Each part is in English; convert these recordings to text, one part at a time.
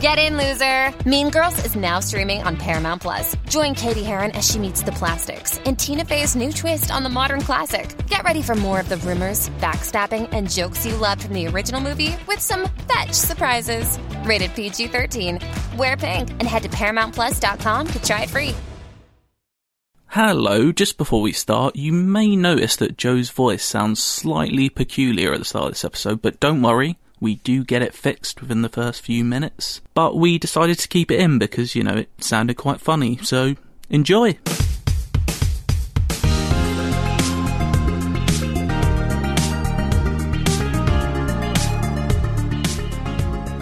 Get in, loser! Mean Girls is now streaming on Paramount Plus. Join Cady Heron as she meets the plastics in Tina Fey's new twist on the modern classic. Get ready for more of the rumors, backstabbing, and jokes you loved from the original movie with some fetch surprises. Rated PG 13. Wear pink and head to ParamountPlus.com to try it free. Hello, just before we start, you may notice that Joe's voice sounds slightly peculiar at the start of this episode, but don't worry, we do get it fixed within the first few minutes. But we decided to keep it in because, you know, it sounded quite funny, so enjoy!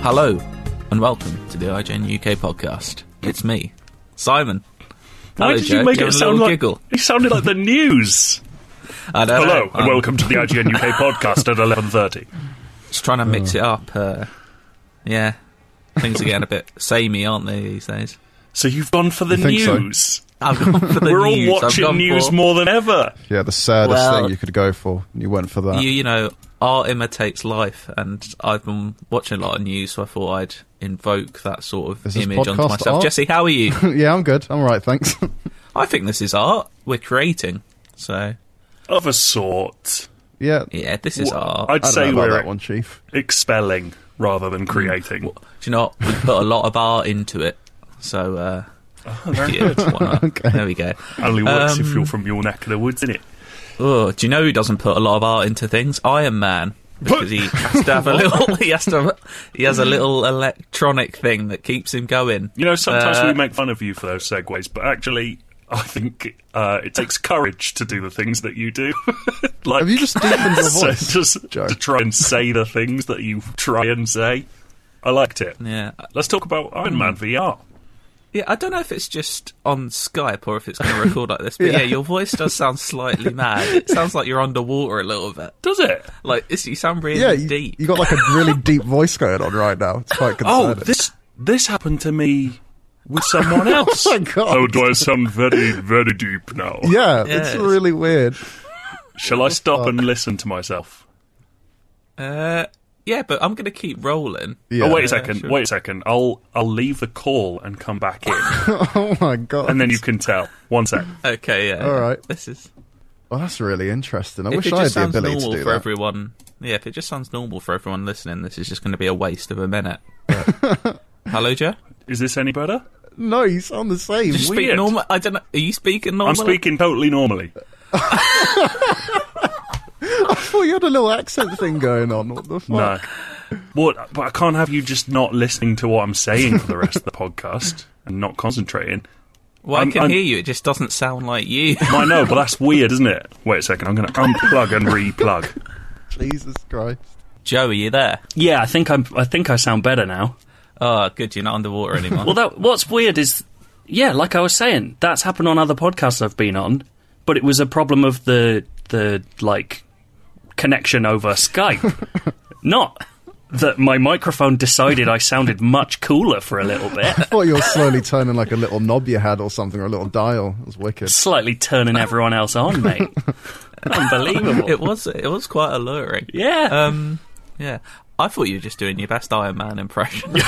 Hello, and welcome to the IGN UK podcast. It's me, Simon. Why Hello, did Joe. you make it sound like giggle? it sounded like the news? I don't Hello know. and I'm welcome to the IGN UK podcast at eleven thirty. Just trying to mix it up. Uh, yeah, things are getting a bit samey, aren't they these days? So you've gone for the You think so? news. I've gone for the We're news. all I've watching gone news for- more than ever. Yeah, the saddest Well- thing you could go for. You went for that. You, you know, art imitates life, and I've been watching a lot of news, so I thought I'd invoke that sort of Is this image onto podcast myself. art? Jesse, how are you? yeah, I'm good. I'm alright, thanks. I think this is art. We're creating, so Of a sort. Yeah, yeah, this is Well, art. I'd say know about we're that one, Chief. expelling rather than creating. Do you know what? We put a lot of art into it, so uh, very yeah, why not? Okay. there we go. Only works if Um, you're from your neck of the woods, innit? Oh, do you know who doesn't put a lot of art into things? Iron Man. Because he has to have a little, he has to, he has a little electronic thing that keeps him going. You know, sometimes Uh, we make fun of you for those segues, but actually, I think uh, it takes courage to do the things that you do. like, Have you just deepened your so voice? just Joe? to try and say the things that you try and say. I liked it. Yeah, Let's talk about Iron Man VR. yeah. I don't know if it's just on Skype or if it's going to record like this, but yeah. Yeah. your voice does sound slightly mad. It sounds like you're underwater a little bit. Does it? Like it's, you sound really Yeah, you, deep. you got like a really deep voice going on right now. It's quite Oh, this this happened to me with someone else. Oh my God. Oh, do I sound very, very deep now? yeah, Yes. it's really weird. Shall I stop and listen to myself? Uh, yeah, but I'm going to keep rolling. Yeah. oh, wait a second. sure. Wait a second. I'll I'll leave the call and come back in, Oh my god. and then you can tell. One sec. Okay, yeah. All right. This is. Oh, that's really interesting. I if wish it I had just the sounds ability normal to do for that. everyone, yeah, if it just sounds normal for everyone listening, this is just going to be a waste of a minute. But- Hello, Joe. Is this any better? No, you sound the same. Just speak normal. I don't know. Are you speaking normally? I'm speaking totally normally. I thought you had a little accent thing going on. What the fuck? No. What? But I can't have you just not listening to what I'm saying for the rest of the podcast and not concentrating. Well, I I'm- can I'm- hear you. It just doesn't sound like you. I know, but that's weird, isn't it? Wait a second. I'm going to unplug and replug. Jesus Christ. Joe, are you there? Yeah, I think I'm. I think I sound better now. Oh, good. You're not underwater anymore. Well, that what's weird is, yeah, like I was saying, that's happened on other podcasts I've been on, but it was a problem of the the like connection over Skype, not that my microphone decided I sounded much cooler for a little bit, I thought you were slowly turning like a little knob you had or something, or a little dial. It was wicked. slightly turning everyone else on, mate. Unbelievable. it was. It was quite alluring. yeah. Um. Yeah. I thought you were just doing your best Iron Man impression.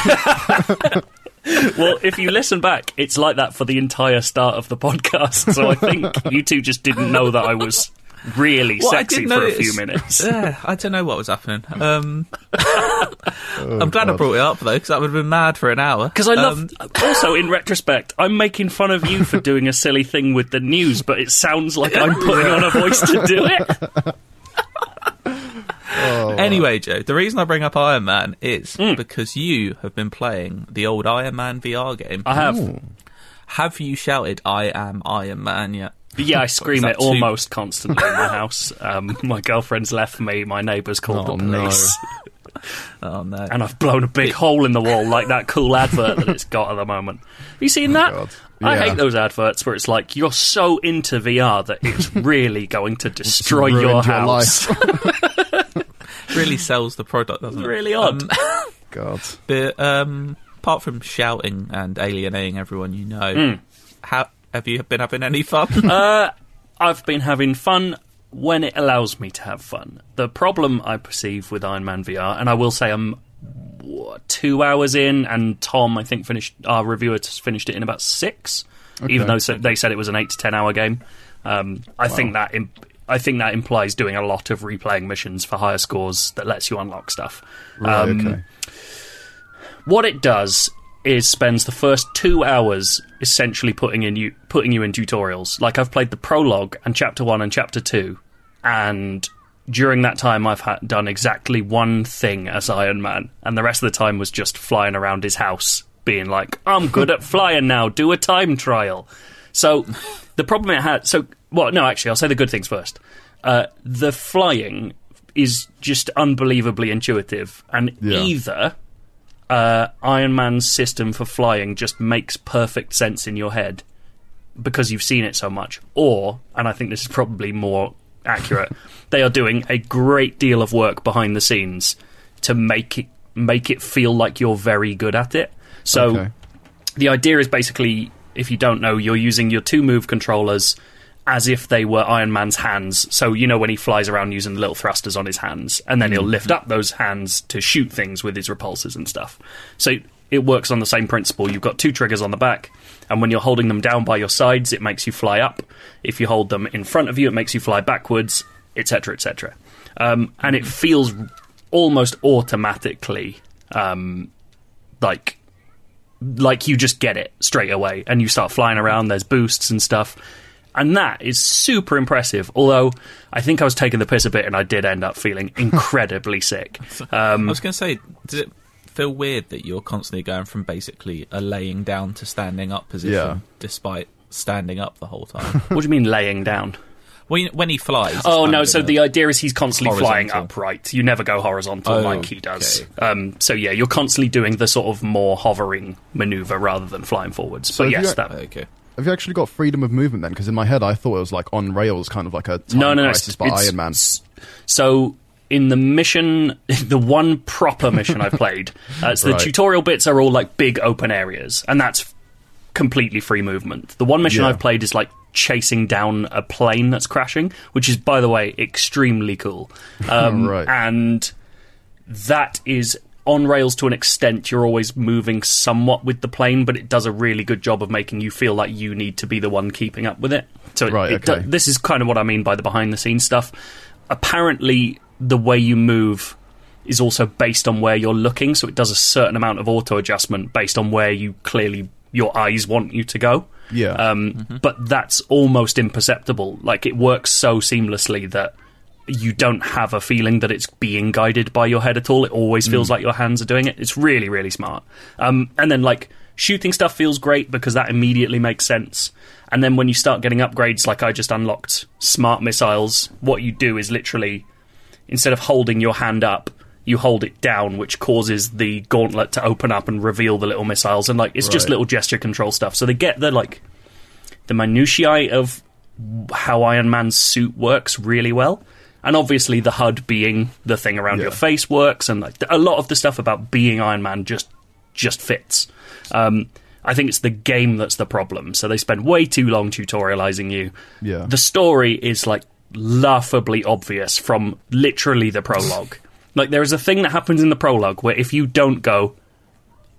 Well, if you listen back, it's like that for the entire start of the podcast. So I think you two just didn't know that I was really Well, I sexy did for a few minutes. yeah, I don't know what was happening. Um, I'm glad I brought it up though, because that would have been mad for an hour. Because I love. Um, also, in retrospect, I'm making fun of you for doing a silly thing with the news, but it sounds like I'm putting on a voice to do it. Anyway, Joe, the reason I bring up Iron Man is Hmm. because you have been playing the old Iron Man VR game. I have. Have you shouted "I am Iron Man" yet? Yeah, I scream it too- almost constantly in my house. Um, my girlfriend's left me. My neighbours called Oh, the police. Oh no! and I've blown a big hole in the wall like that cool advert that it's got at the moment. Have you seen that? Oh, God. I hate those adverts where it's like you're so into VR that it's really going to destroy ruined your your house. Really sells the product, doesn't it? really odd. Um, God. but um, apart from shouting and alienating everyone you know, Hmm. how have you been having any fun? Uh, I've been having fun when it allows me to have fun. The problem I perceive with Iron Man VR, and I will say I'm what, two hours in, and Tom, I think, finished our reviewer has finished it in about six, even though they said it was an eight to ten hour game. Um, I think that imp- I think that implies doing a lot of replaying missions for higher scores that lets you unlock stuff. Right, Um, okay. what it does is spends the first two hours essentially putting in you putting you in tutorials. Like I've played the prologue and chapter one and chapter two, and during that time I've ha- done exactly one thing as Iron Man, and the rest of the time was just flying around his house, being like, "I'm good at flying now. Do a time trial." So the problem it had. So well, no, actually, I'll say the good things first. Uh, the flying is just unbelievably intuitive, and Yeah. either uh, Iron Man's system for flying just makes perfect sense in your head because you've seen it so much, or, and I think this is probably more accurate, they are doing a great deal of work behind the scenes to make it make it feel like you're very good at it. So Okay. the idea is basically, if you don't know, you're using your two move controllers as if they were Iron Man's hands. So you know when he flies around using the little thrusters on his hands, and then he'll lift up those hands to shoot things with his repulsors and stuff. So it works on the same principle. You've got two triggers on the back, and when you're holding them down by your sides, it makes you fly up. If you hold them in front of you, it makes you fly backwards, etc., etc. Um, and it feels almost automatically um, like like you just get it straight away and you start flying around there's boosts and stuff and that is super impressive although i think i was taking the piss a bit and i did end up feeling incredibly sick I um, was going to say, does it feel weird that you're constantly going from basically a laying down to standing up position, Yeah. despite standing up the whole time? what do you mean laying down when, when he flies. oh no so the idea is he's constantly flying upright you never go horizontal Oh, like he does okay. um, so yeah you're constantly doing the sort of more hovering maneuver rather than flying forwards So but yes you- that Okay. Have you actually got freedom of movement then? Because in my head, I thought it was like on rails, kind of like a time no, no, no. crisis by Iron Man. So in the mission, the one proper mission I've played, uh, so the Right. tutorial bits are all like big open areas, and that's completely free movement. The one mission Yeah. I've played is like chasing down a plane that's crashing, which is, by the way, extremely cool. Um, Right. And that is on rails to an extent. You're always moving somewhat with the plane, but it does a really good job of making you feel like you need to be the one keeping up with it. So it- Right, it this is kind of what I mean by the behind the scenes stuff. Apparently, the way you move is also based on where you're looking, so it does a certain amount of auto adjustment based on where you clearly your eyes want you to go. Yeah. Um, But that's almost imperceptible. Like it works so seamlessly that you don't have a feeling that it's being guided by your head at all. It always feels like your hands are doing it. It's really, really smart. Um, and then like shooting stuff feels great because that immediately makes sense. And then when you start getting upgrades, like I just unlocked smart missiles, what you do is literally instead of holding your hand up, you hold it down, which causes the gauntlet to open up and reveal the little missiles. And like it's just little gesture control stuff. So they get the like the minutiae of how Iron Man's suit works really well. And obviously, the HUD being the thing around Yeah. your face works, and like a lot of the stuff about being Iron Man just just fits. Um, I think it's the game that's the problem. So they spend way too long tutorializing you. Yeah. The story is like laughably obvious from literally the prologue. Like there is a thing that happens in the prologue where if you don't go,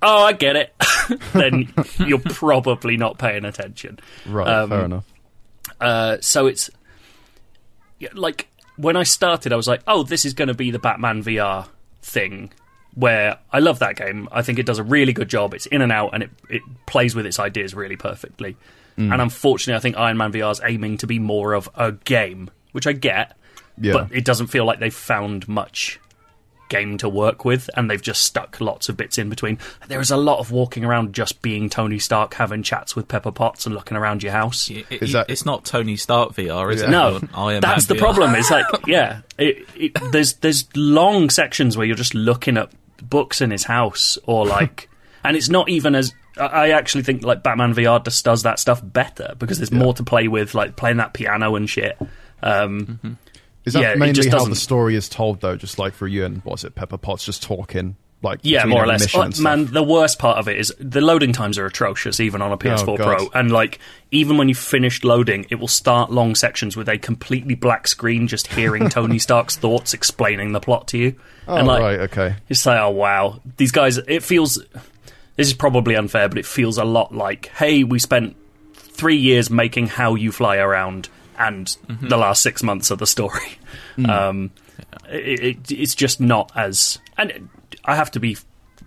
oh, I get it, then you're probably not paying attention. Right, Um, fair enough. Uh, so it's like when I started, I was like, "Oh, this is going to be the Batman VR thing." Where I love that game. I think it does a really good job. It's in and out, and it it plays with its ideas really perfectly. Mm. And unfortunately, I think Iron Man VR is aiming to be more of a game, which I get, Yeah. but it doesn't feel like they've found much game to work with, and they've just stuck lots of bits in between. There is a lot of walking around just being Tony Stark, having chats with Pepper Potts, and looking around your house. It- it- Is that- it's not Tony Stark VR, is it? No, Or Iron that's the VR? problem. It's like, yeah, it, it, there's there's long sections where you're just looking at books in his house, or like, and it's not even as. I I actually think like Batman VR just does that stuff better because there's more to play with, like playing that piano and shit. Um, Is that yeah, mainly just how doesn't- the story is told, though? Just like for you and what's it, Pepper Potts just talking, like Yeah, more or less. Oh, man, the worst part of it is the loading times are atrocious, even on a PS4 Oh, Pro. And like, even when you've finished loading, it will start long sections with a completely black screen, just hearing Tony Stark's thoughts explaining the plot to you. Oh, and like, right, okay. it's like, oh wow, these guys. It feels. This is probably unfair, but it feels a lot like, hey, we spent three years making how you fly around, and the last six months of the story. Um, it, it, it's just not as. And I have to be,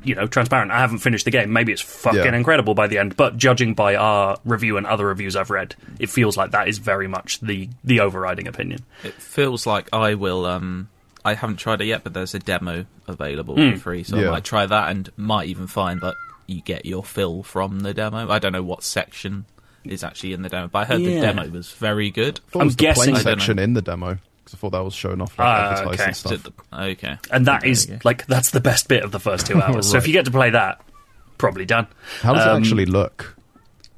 you know, transparent. I haven't finished the game. Maybe it's fucking Yeah. incredible by the end, but judging by our review and other reviews I've read, it feels like that is very much the the overriding opinion. It feels like I will. Um, I haven't tried it yet, but there's a demo available Hmm. for free, so Yeah. I might try that and might even find that you get your fill from the demo. I don't know what section is actually in the demo, but I heard Yeah. the demo was very good. I I'm it was the guessing- plane I don't section in the demo because I thought that was showing off like, Ah, advertising okay. Is stuff. the- okay, And that There is you go. like that's the best bit of the first two hours. So if you get to play that, probably done. How does Um, it actually look?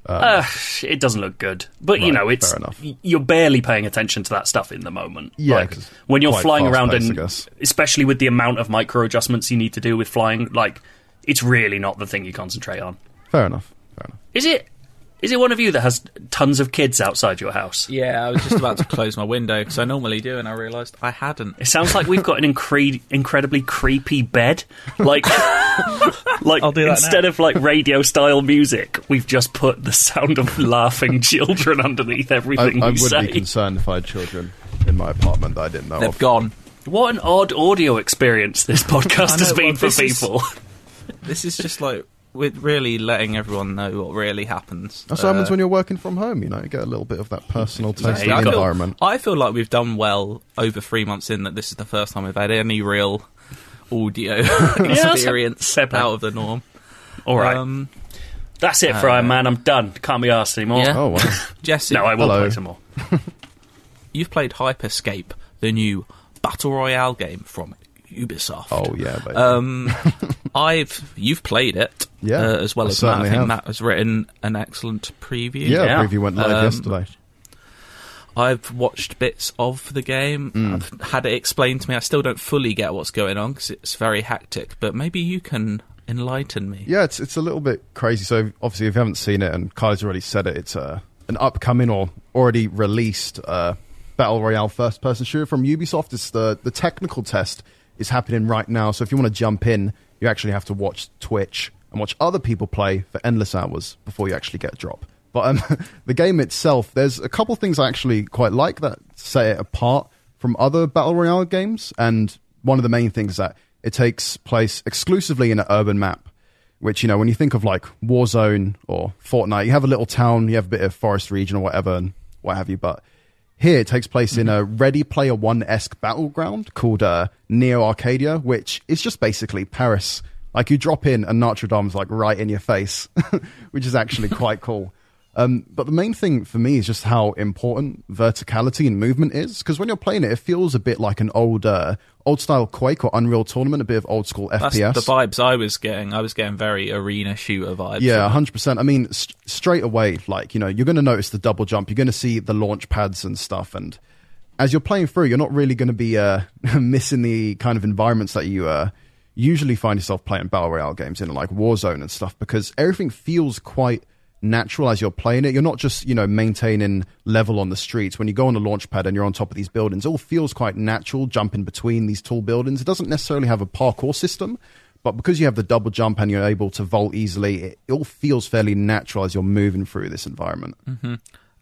Uh, it doesn't look good, but you know, it's fair enough. you're barely paying attention to that stuff in the moment. Yeah, like, 'cause when you're flying around, fast-paced, and especially with the amount of micro adjustments you need to do with flying, like it's really not the thing you concentrate on. Fair enough. Fair enough. Is it? Is it one of you that has tons of kids outside your house? yeah, I was just about to close my window because I normally do, and I realised I hadn't. It sounds like we've got an incre- incredibly creepy bed. Like, like I'll do that instead of like radio style music, we've just put the sound of laughing children underneath I, everything I we would say. be concerned if I had children in my apartment that I didn't know They've of. gone. What an odd audio experience this podcast know, has been well, for this is- people. This is just like with really letting everyone know what really happens. That's what happens Uh, when you're working from home. You know, you get a little bit of that personal taste Exactly. of I the feel- environment. I feel like we've done well over three months in that this is the first time we've had any real audio experience fair out of the norm. All right, Um, that's it for Iron Man. I'm done. Can't be asked anymore. Yeah. Oh wow! Jesse, No, I will Hello. play some more. you've played Hyper Scape, the new battle royale game from Ubisoft. Oh yeah, baby. Um, I've you've played it, Yeah, uh, as well I as Matt. I think have. Matt has written an excellent preview. yeah, yeah. preview went live Um, yesterday. I've watched bits of the game. Mm. I've had it explained to me. I still don't fully get what's going on because it's very hectic. But maybe you can enlighten me. Yeah, it's it's a little bit crazy. So obviously, if you haven't seen it, and Kai's already said it, it's uh, an upcoming or already released uh, battle royale first person shooter from Ubisoft. It's the the technical test is happening right now. So if you want to jump in, you actually have to watch Twitch and watch other people play for endless hours before you actually get a drop. But um, the game itself, there's a couple things I actually quite like that set it apart from other battle royale games. And one of the main things is that it takes place exclusively in an urban map which you know when you think of like Warzone or Fortnite, you have a little town, you have a bit of forest region or whatever, and what have you. But here it takes place in a Ready Player One esque battleground called uh, Neo Arcadia, which is just basically Paris. Like you drop in and Notre Dame's like right in your face, which is actually quite cool. Um, but the main thing for me is just how important verticality and movement is. Because when you're playing it, it feels a bit like an old, uh, old style Quake or Unreal Tournament, a bit of old school That's FPS. the vibes I was getting. I was getting very arena shooter vibes. Yeah, hundred percent. I mean, st- straight away, like you know, you're going to notice the double jump. You're going to see the launch pads and stuff. And as you're playing through, you're not really going to be uh, missing the kind of environments that you uh, usually find yourself playing battle royale games in, like Warzone and stuff, because everything feels quite natural as you're playing it. You're not just, you know, maintaining level on the streets. When you go on the launch pad and you're on top of these buildings, it all feels quite natural jumping between these tall buildings. It doesn't necessarily have a parkour system, but because you have the double jump and you're able to vault easily, it, it all feels fairly natural as you're moving through this environment.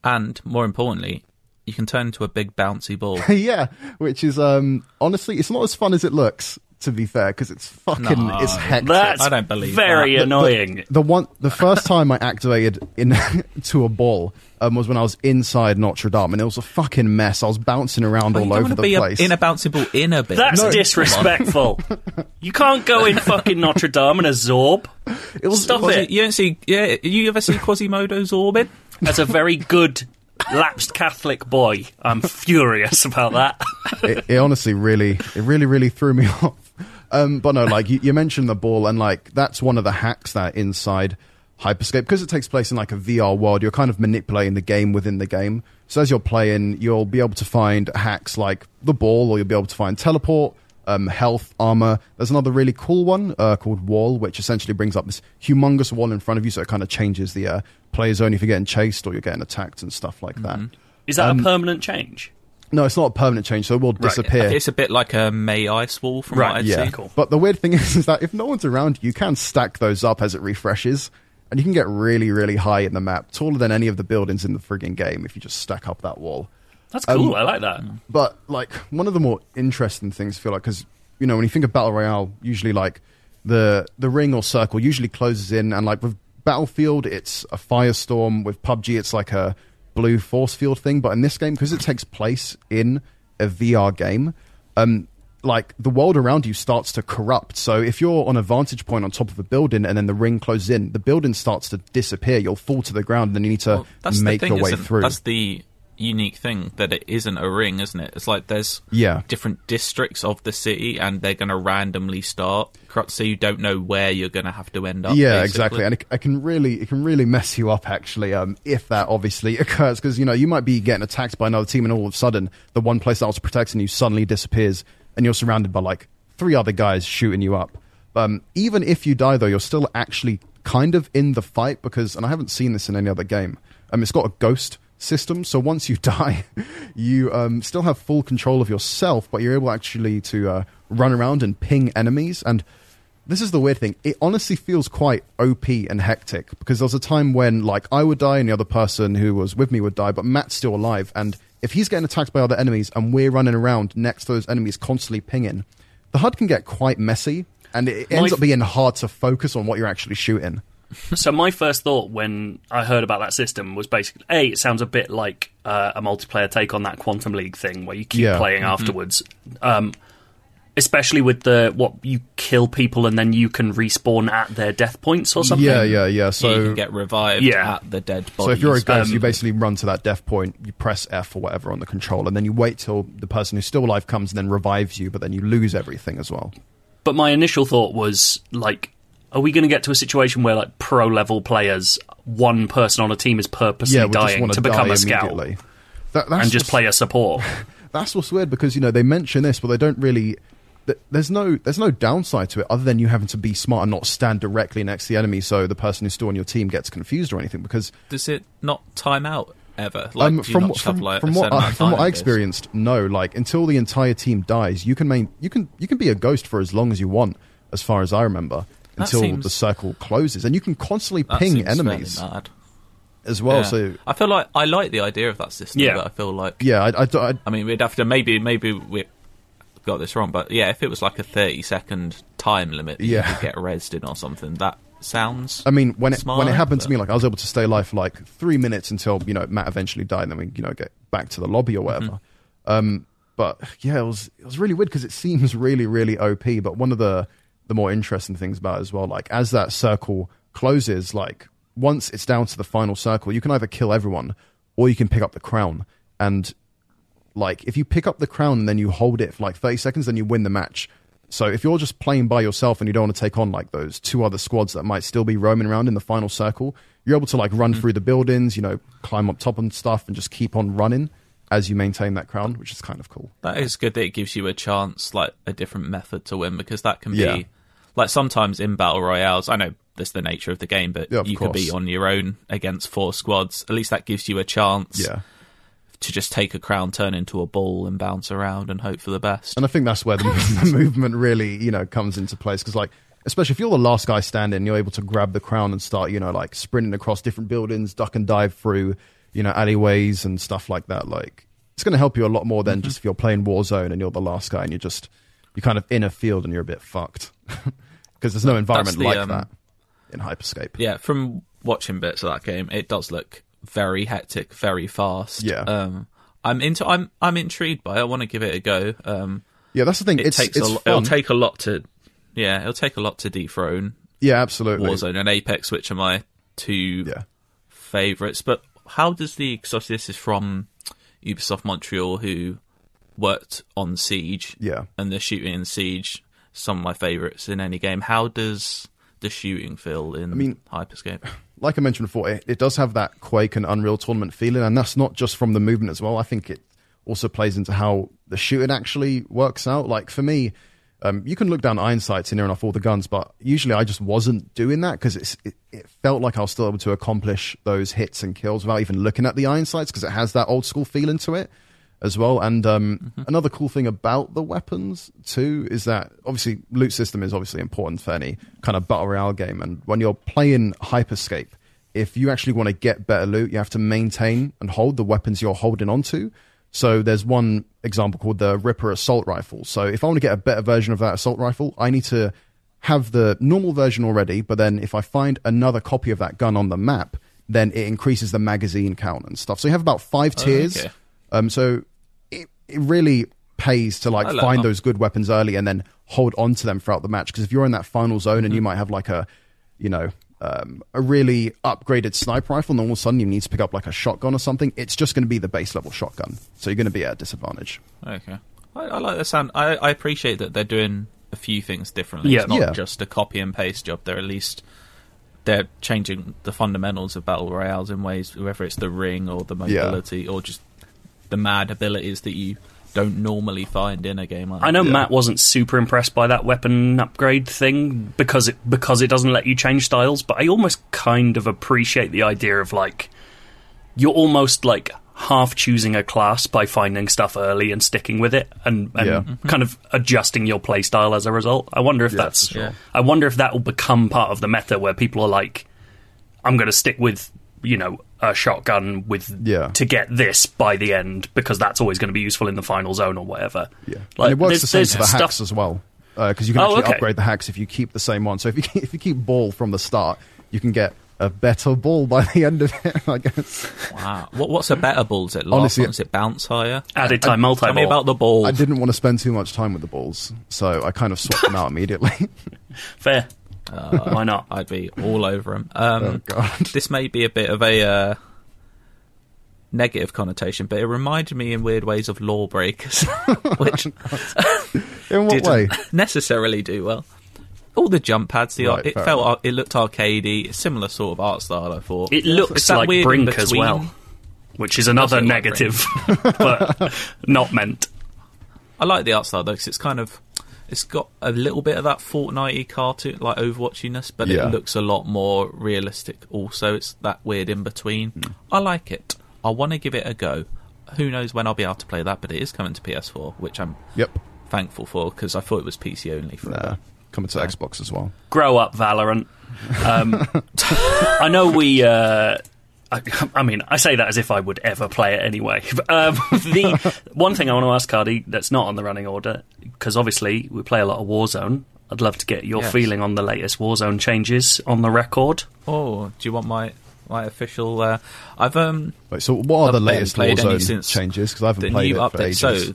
And more importantly, you can turn into a big bouncy ball. yeah, which is um honestly, it's not as fun as it looks. To be fair, because it's fucking, No, it's hectic. That's I don't believe very that. annoying. the one the first time I activated in to a ball um, was when I was inside Notre Dame, and it was a fucking mess. I was bouncing around Well, you all don't over wanna the be a- place. in a bouncy ball in a bit. That's No, disrespectful. you can't go in fucking Notre Dame and absorb. it was Stop it. You don't see? Yeah, you ever see Quasimodo's orbit? That's a very good lapsed Catholic boy, I'm furious about that. it, it honestly really, it really, really threw me off. Um, but no, like you, you mentioned the ball, and like that's one of the hacks that inside Hyper Scape because it takes place in like a VR world. You're kind of manipulating the game within the game. So as you're playing, you'll be able to find hacks like the ball, or you'll be able to find teleport, um, health, armor. There's another really cool one uh, called wall, which essentially brings up this humongous wall in front of you, so it kind of changes the uh, player zone if you're getting chased or you're getting attacked and stuff like that. Is that a permanent change? No, it's not a permanent change, so it will disappear. It's a bit like a Mei Ice Wall from Right, what I'd Yeah, seen. Cool. but the weird thing is, is that if no one's around, you can stack those up as it refreshes, and you can get really, really high in the map, taller than any of the buildings in the frigging game if you just stack up that wall. That's Um, cool. I like that. But like one of the more interesting things, I feel like, because you know when you think of battle royale, usually like the the ring or circle usually closes in, and like with Battlefield, it's a firestorm. With PUBG, it's like a blue force field thing. But in this game, because it takes place in a VR game, um, like the world around you starts to corrupt. So if you're on a vantage point on top of a building and then the ring closes in, the building starts to disappear. You'll fall to the ground, and then you need to Well, make thing, your way through. That's the unique thing that it isn't a ring, isn't it? It's like there's Yeah. different districts of the city, and they're going to randomly start so you don't know where you're going to have to end up. yeah basically. exactly and it, it can really it can really mess you up actually um, if that obviously occurs because you know you might be getting attacked by another team and all of a sudden the one place that was protecting you suddenly disappears and you're surrounded by like three other guys shooting you up um, even if you die though you're still actually kind of in the fight because and i haven't seen this in any other game um, it's got a ghost system so once you die you um, still have full control of yourself but you're able actually to uh, run around and ping enemies and this is the weird thing. It honestly feels quite OP and hectic because there was a time when, like, I would die and the other person who was with me would die, but Matt's still alive. And if he's getting attacked by other enemies and we're running around next to those enemies constantly pinging, the HUD can get quite messy and it ends f- up being hard to focus on what you're actually shooting. So my first thought when I heard about that system was basically, a, it sounds a bit like uh, a multiplayer take on that Quantum League thing where you keep Yeah. playing afterwards. Um, especially with the what you kill people and then you can respawn at their death points or something. Yeah, yeah, yeah. So you can get revived Yeah. at the dead bodies. so if you're a ghost, Um, you basically run to that death point, you press F or whatever on the control, and then you wait till the person who's still alive comes and then revives you, but then you lose everything as well. But my initial thought was like, are we going to get to a situation where like pro level players, one person on a team is purposely Yeah, dying want to to become a scout. That, that's and just play a support? that's what's weird because you know they mention this, but they don't really. There's no there's no downside to it other than you having to be smart and not stand directly next to the enemy, so the person who's still on your team gets confused or anything. Because Does it not time out ever? Like, um, from what- from, like, from what certain I, from what I in this? experienced, no. Like until the entire team dies, you can main you can you can be a ghost for as long as you want, as far as I remember, That until seems- the circle closes, and you can constantly That ping enemies mad. as well. Yeah. So I feel like I like the idea of that system, Yeah. but I feel like yeah, I, I, I, I mean, we'd have to maybe maybe we got this wrong, but yeah, if it was like a thirty second time limit, that Yeah. you could get rezzed in or something. That sounds. I mean, when it smart, when it happened to me, like I was able to stay alive for like three minutes until you know Matt eventually died, and then we you know get back to the lobby or whatever. Um, but yeah, it was it was really weird because it seems really really OP. But one of the the more interesting things about it as well, like as that circle closes, like once it's down to the final circle, you can either kill everyone or you can pick up the crown. And like if you pick up the crown and then you hold it for like 30 seconds then you win the match. So if you're just playing by yourself and you don't want to take on like those two other squads that might still be roaming around in the final circle you're able to like run mm. through the buildings you know climb up top and stuff and just keep on running as you maintain that crown which is kind of cool That is good that it gives you a chance, like a different method to win, because that can Yeah. be like sometimes in battle royales. I know that's the nature of the game. But Yeah, you could be on your own against four squads. At least that gives you a chance Yeah. to just take a crown, turn into a ball, and bounce around and hope for the best. And I think that's where the, the movement really, you know, comes into place. Because, like, especially if you're the last guy standing, you're able to grab the crown and start, you know, like sprinting across different buildings, duck and dive through, you know, alleyways and stuff like that. Like, it's going to help you a lot more Mm-hmm. than just if you're playing Warzone and you're the last guy and you're just, you're kind of in a field and you're a bit fucked. Because there's no environment the, like um, that in Hyper Scape. Yeah, from watching bits of that game, it does look very hectic, very fast. Yeah. Um, I'm into. I'm I'm intrigued by. it. I want to give it a go. Um, Yeah, that's the thing. it it's takes it's a. It'll take a lot to. Yeah, it'll take a lot to dethrone yeah, absolutely. Warzone and Apex, which are my two Yeah. favorites. But how does the? Because this is from Ubisoft Montreal, who worked on Siege. Yeah. And the shooting in Siege, some of my favorites in any game. How does the shooting feel in I mean- Hyper Scape? like I mentioned before, it, it does have that Quake and Unreal Tournament feeling, and that's not just from the movement as well. I think it also plays into how the shooting actually works out. Like for me, um, you can look down iron sights in here and near enough all the guns, but usually I just wasn't doing that because it, it felt like I was still able to accomplish those hits and kills without even looking at the iron sights because it has that old school feeling to it as well. And um, another cool thing about the weapons too is that obviously loot system is obviously important for any kind of battle royale game. And when you're playing Hyper Scape, if you actually want to get better loot, you have to maintain and hold the weapons you're holding onto. So there's one example called the Ripper assault rifle. So if I want to get a better version of that assault rifle, I need to have the normal version already, but then if I find another copy of that gun on the map, then it increases the magazine count and stuff. So you have about five tiers. okay. Um, so it, it really pays to like I like find that. those good weapons early and then hold on to them throughout the match. Because if you're in that final zone Mm-hmm. and you might have like a, you know, um, a really upgraded sniper rifle, and all of a sudden you need to pick up like a shotgun or something, it's just going to be the base level shotgun. So you're going to be at a disadvantage. Okay. I, I like the sound. I, I appreciate that they're doing a few things differently. Yeah. It's not Yeah. just a copy and paste job. They're at least they're changing the fundamentals of battle royales in ways, whether it's the ring or the Yeah. mobility or just the mad abilities that you don't normally find in a game like I know Yeah. Matt wasn't super impressed by that weapon upgrade thing because it because it doesn't let you change styles, but I almost kind of appreciate the idea of like you're almost like half choosing a class by finding stuff early and sticking with it and, and Yeah. Mm-hmm. kind of adjusting your play style as a result. I wonder if Yeah, that's sure. I wonder if that will become part of the meta where people are like I'm going to stick with you know a shotgun with Yeah. to get this by the end because that's always going to be useful in the final zone or whatever. Yeah, Like, and it works there's- the same for the stuff- hacks as well, uh, because you can Oh, actually okay. upgrade the hacks if you keep the same one. So if you keep, if you keep ball from the start, you can get a better ball by the end of it. I guess. Wow. What, what's a better ball? Is it last Honestly, one? Is it bounce higher? Added time multi Tell me about the ball. I didn't want to spend too much time with the balls, so I kind of swapped them out immediately. Fair. Uh, Why not? I'd be all over him. Um, oh god. this may be a bit of a uh, negative connotation, but it reminded me in weird ways of Lawbreakers, which In what didn't way? necessarily do well. All the jump pads, the Right, art, it felt enough. it looked arcadey, similar sort of art style. I thought It looks that like weird in Brink as well, which is another Does look like negative, but not meant. I like the art style though because it's kind of it's got a little bit of that Fortnite cartoon like Overwatchiness, but Yeah. it looks a lot more realistic. Also, it's that weird in between. Hmm. I like it. I want to give it a go. Who knows when I'll be able to play that? But it is coming to PS4, which I'm Yep. thankful for because I thought it was PC only for Nah, coming to Xbox as well. Grow up, Valorant. Um, I know we. Uh, I, I mean, I say that as if I would ever play it anyway. Um, the one thing I want to ask Cardy that's not on the running order, because obviously we play a lot of Warzone. I'd love to get your Yes. feeling on the latest Warzone changes on the record. Oh, do you want my my official? Uh, I've um Wait, so what are I've the latest Warzone since changes? Because I haven't the played new it for update. ages. So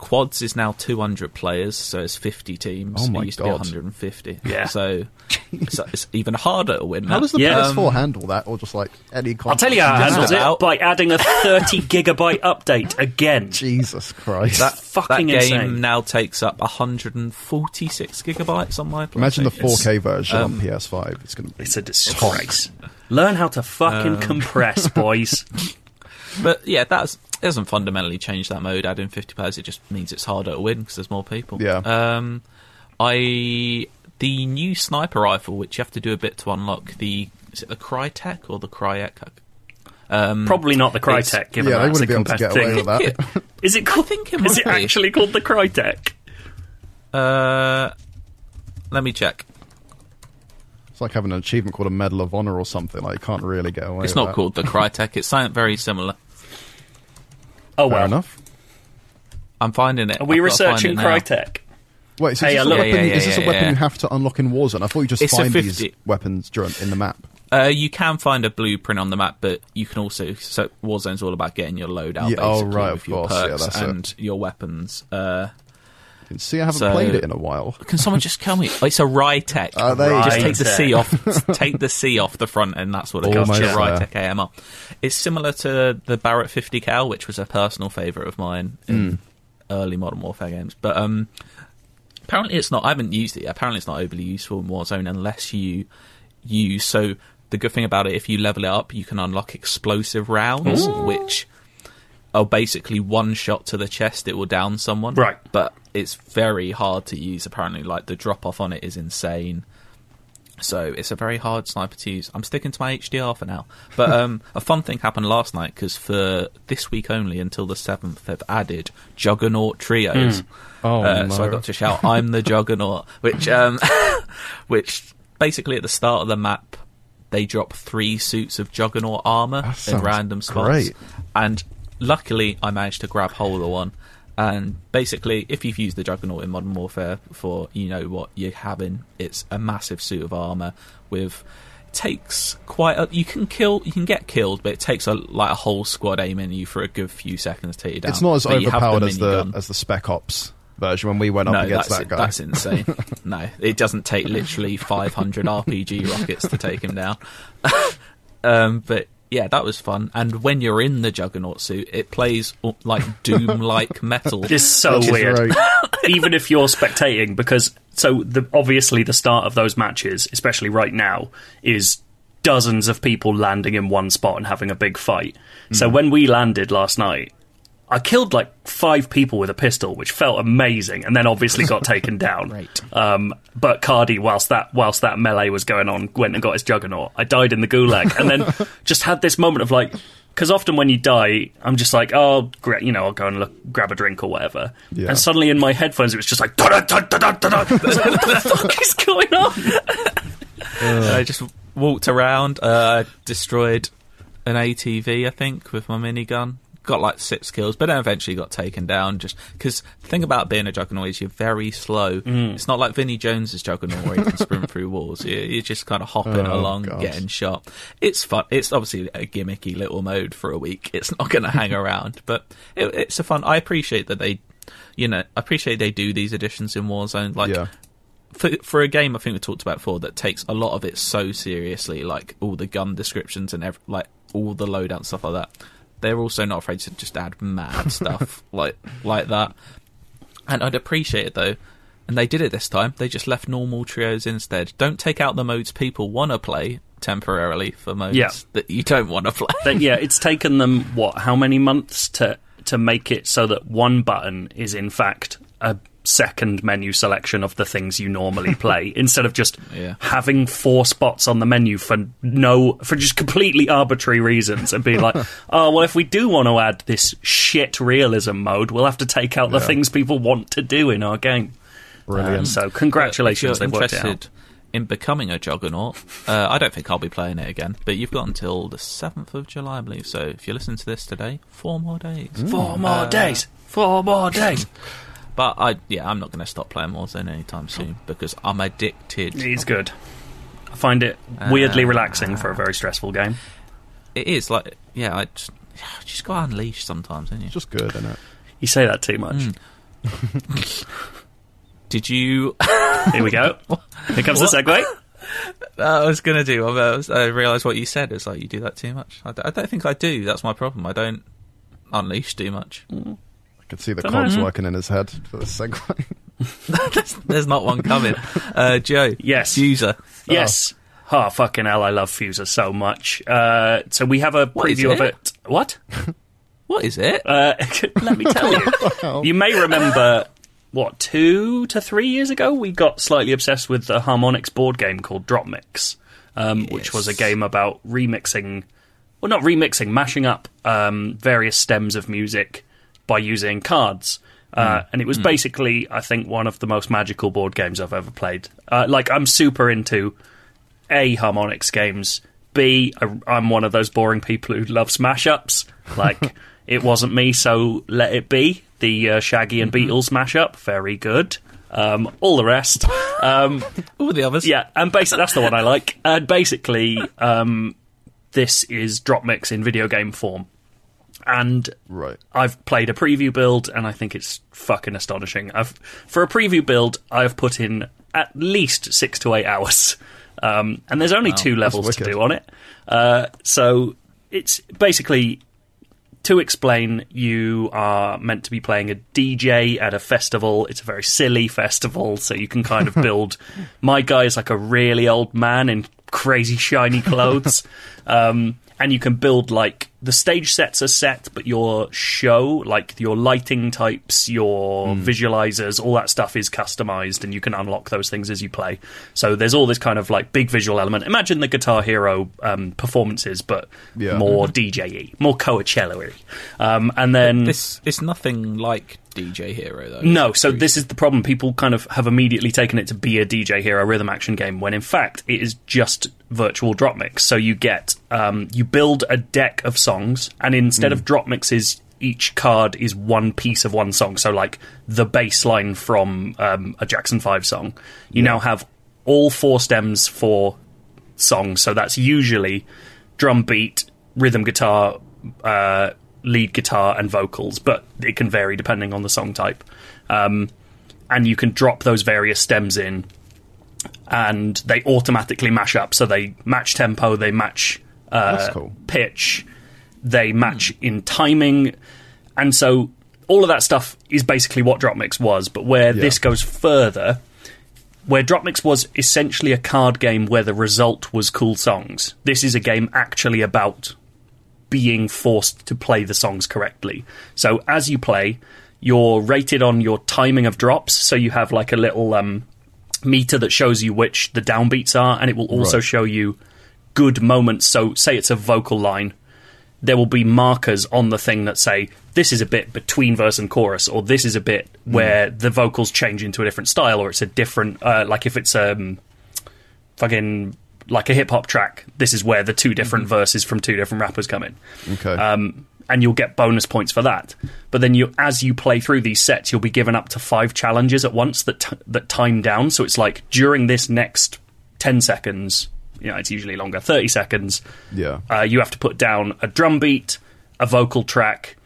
quads is now 200 players, so it's 50 teams. Oh my it used God. to be 150. Yeah. So it's, it's even harder to win. How now. does the Yeah. PS4 handle that, or just like any? I'll tell you how it handles it by adding a 30 gigabyte update again. Jesus Christ! that fucking that game insane. now takes up 146 gigabytes on my. Imagine the 4K version um, on PS5. It's going to be. It's a disgrace. Learn how to fucking Um, compress, boys. But yeah, that's it doesn't fundamentally change that mode. Adding 50 players, it just means it's harder to win because there's more people. Yeah. Um, I the new sniper rifle, which you have to do a bit to unlock. The is it the Crytek or the Cryek? Um, Probably not the Crytek, given yeah, they that's a wouldn't be able to get competitive away thing. with that. Is it called? think it is it be. actually called the Crytek? Uh, let me check. It's like having an achievement called a Medal of Honor or something. Like you can't really get away. It's with not that. called the Crytek. It's something very similar. Oh Fair well. enough. I'm finding it. Are we I've got to find researching. Crytek? Wait, so Hey, is I this, a look- weapon, Yeah, yeah, is this a yeah, weapon yeah. you have to unlock in Warzone? I thought you just It's a find 50 these weapons during, in the map. Uh, you can find a blueprint on the map, but you can also. So Warzone's all about getting your loadout Yeah, oh, basically right, with of your course, yeah, perks that's it. and your weapons. Uh, You can see I haven't So- played it in a while. can someone just tell me? It's a Rytec. Oh, there you just take the C off. take the C off the front, and that's what it A there. Rytec AMR. It's similar to the Barrett 50 cal, which was a personal favourite of mine in early Modern Warfare games. But um, apparently, it's not. I haven't used it. yet. Apparently, it's not overly useful in Warzone unless you use. So the good thing about it, if you level it up, you can unlock explosive rounds, which are basically one shot to the chest. It will down someone. Right. But it's very hard to use. Apparently, like the drop off on it is insane. So it's a very hard sniper to use. I'm sticking to my HDR for now. But um, a fun thing happened last night because for this week only until the seventh, they've added Juggernaut trios. Oh, Uh, So I got to shout, "I'm the Juggernaut," which, um, which basically at the start of the map, they drop three suits of Juggernaut armor in random spots, great. and luckily I managed to grab hold of one. And basically, if you've used the Juggernaut in Modern Warfare before, you know what you're having. It's a massive suit of armor with takes quite a, you can kill you can get killed but it takes a like a whole squad aiming you for a good few seconds to take you down It's not as But overpowered as the minigun. as the Spec Ops version when we went up against that guy. that's insane no it doesn't take literally 500 rpg rockets to take him down um but yeah that was fun and when you're in the juggernaut suit it plays uh, like doom like metal It's so Which is weird. very- Even if you're spectating, because so the, obviously the start of those matches, especially right now, is dozens of people landing in one spot and having a big fight. So when we landed last night, I killed like five people with a pistol, which felt amazing, and then obviously got taken down. Great. Um, but Cardy, whilst that whilst that melee was going on, went and got his juggernaut. I died in the gulag, and then just had this moment of like, because often when you die, I'm just like, oh, gra- you know, I'll go and look, grab a drink or whatever. Yeah. And suddenly in my headphones, it was just like, da da da da da da. I was like, what the fuck is going on? I just walked around, uh, destroyed an ATV, I think, with my minigun. Got like six kills, but then eventually got taken down. Just because the thing about being a juggernaut is you're very slow. Mm. It's not like Vinnie Jones's juggernaut where you can sprint through walls. You- You're just kind of hopping Oh, along, God. getting shot. It's fun. It's obviously a gimmicky little mode for a week. It's not going to hang around, but it, it's a fun. I appreciate that they, you know, I appreciate they do these additions in Warzone. Like yeah. for for a game I think we talked about before that takes a lot of it so seriously, like all the gun descriptions and ev- like all the loadout stuff like that. They're also not afraid to just add mad stuff like like that. And I'd appreciate it though. And they did it this time. They just left normal trios instead. Don't take out the modes people want to play temporarily for modes Yeah. that you don't want to play. But yeah, it's taken them what? How many months to to make it so that one button is in fact a second menu selection of the things you normally play instead of just Yeah. having four spots on the menu for no for just completely arbitrary reasons and being like oh well if we do want to add this shit realism mode we'll have to take out the things people want to do in our game Brilliant. so congratulations they've worked it out interested in becoming a juggernaut, uh, I don't think I'll be playing it again. But you've got until the seventh of July, I believe. So if you listen to this today, four more days. four more days four more days But I, yeah, I'm not going to stop playing Warzone anytime soon because I'm addicted. It's good. I find it weirdly Uh, relaxing for a very stressful game. It is like, yeah, I just, you just got unleashed sometimes, don't you? It's just good, isn't it? You say that too much. Did you? Here we go. Here comes the segue. I was going to do. I, was- realised what you said. It's like you do that too much. I, d- I don't think I do. That's my problem. I don't unleash too much. I can see the Dunno. cogs working in his head for the segue. there's, there's not one coming. Uh, Joe. Yes. Fuser. Yes. Oh, fucking hell, I love Fuser so much. Uh, so we have a What is preview of it? it. What? What is it? Uh, let me tell you. you may remember what two to three years ago, we got slightly obsessed with the Harmonix board game called DropMix, um, which was a game about remixing, well, not remixing, mashing up um, various stems of music by using cards. Uh, and it was basically, I think, one of the most magical board games I've ever played. Uh, like, I'm super into a Harmonix games. B, I'm one of those boring people who love smash ups. Like, it wasn't me, so let it be. The uh, Shaggy and Beatles mash up, very good. Um, all the rest, um, All the others. yeah, and basically that's the one I like. And basically, um, this is DropMix in video game form, and Right. I've played a preview build, and I think it's fucking astonishing. I've for a preview build, I've put in at least six to eight hours, um, and there's only two levels to do on it. Uh, so it's basically to explain, you are meant to be playing a DJ at a festival. It's a very silly festival, so you can kind of build. my guy is like a really old man in crazy shiny clothes. um, and you can build like the stage sets are set, but your show, like your lighting types, your visualizers, all that stuff is customized, and you can unlock those things as you play. So there's all this kind of like big visual element. Imagine the Guitar Hero um, performances, but Yeah. more DJ-y, more Coachella-y. Um, and then This it's nothing like DJ Hero though. no, so this is the problem. People kind of have immediately taken it to be a DJ Hero rhythm action game, when in fact it is just virtual DropMix. So you get um, you build a deck of songs, and instead of drop mixes, each card is one piece of one song. So like the bass line from um, a Jackson Five song, you now have all four stems for songs. So that's usually drum beat, rhythm guitar, uh, lead guitar, and vocals, but it can vary depending on the song type. Um, and you can drop those various stems in, and they automatically mash up. So they match tempo, they match uh, cool. pitch, they match in timing, and so all of that stuff is basically what DropMix was. But where Yeah. this goes further, where DropMix was essentially a card game where the result was cool songs, this is a game actually about being forced to play the songs correctly. So as you play, you're rated on your timing of drops. So you have like a little um, meter that shows you which the downbeats are, and it will also Right. show you good moments. So say it's a vocal line, there will be markers on the thing that say this is a bit between verse and chorus, or this is a bit where the vocals change into a different style, or it's a different uh, like if it's um fucking like a hip hop track. This is where the two different verses from two different rappers come in Okay. um, and you'll get bonus points for that. But then you, as you play through these sets, you'll be given up to five challenges at once that t- that time down. So it's like during this next ten seconds, you know, it's usually longer, thirty seconds. Yeah. uh, you have to put down a drum beat, a vocal track,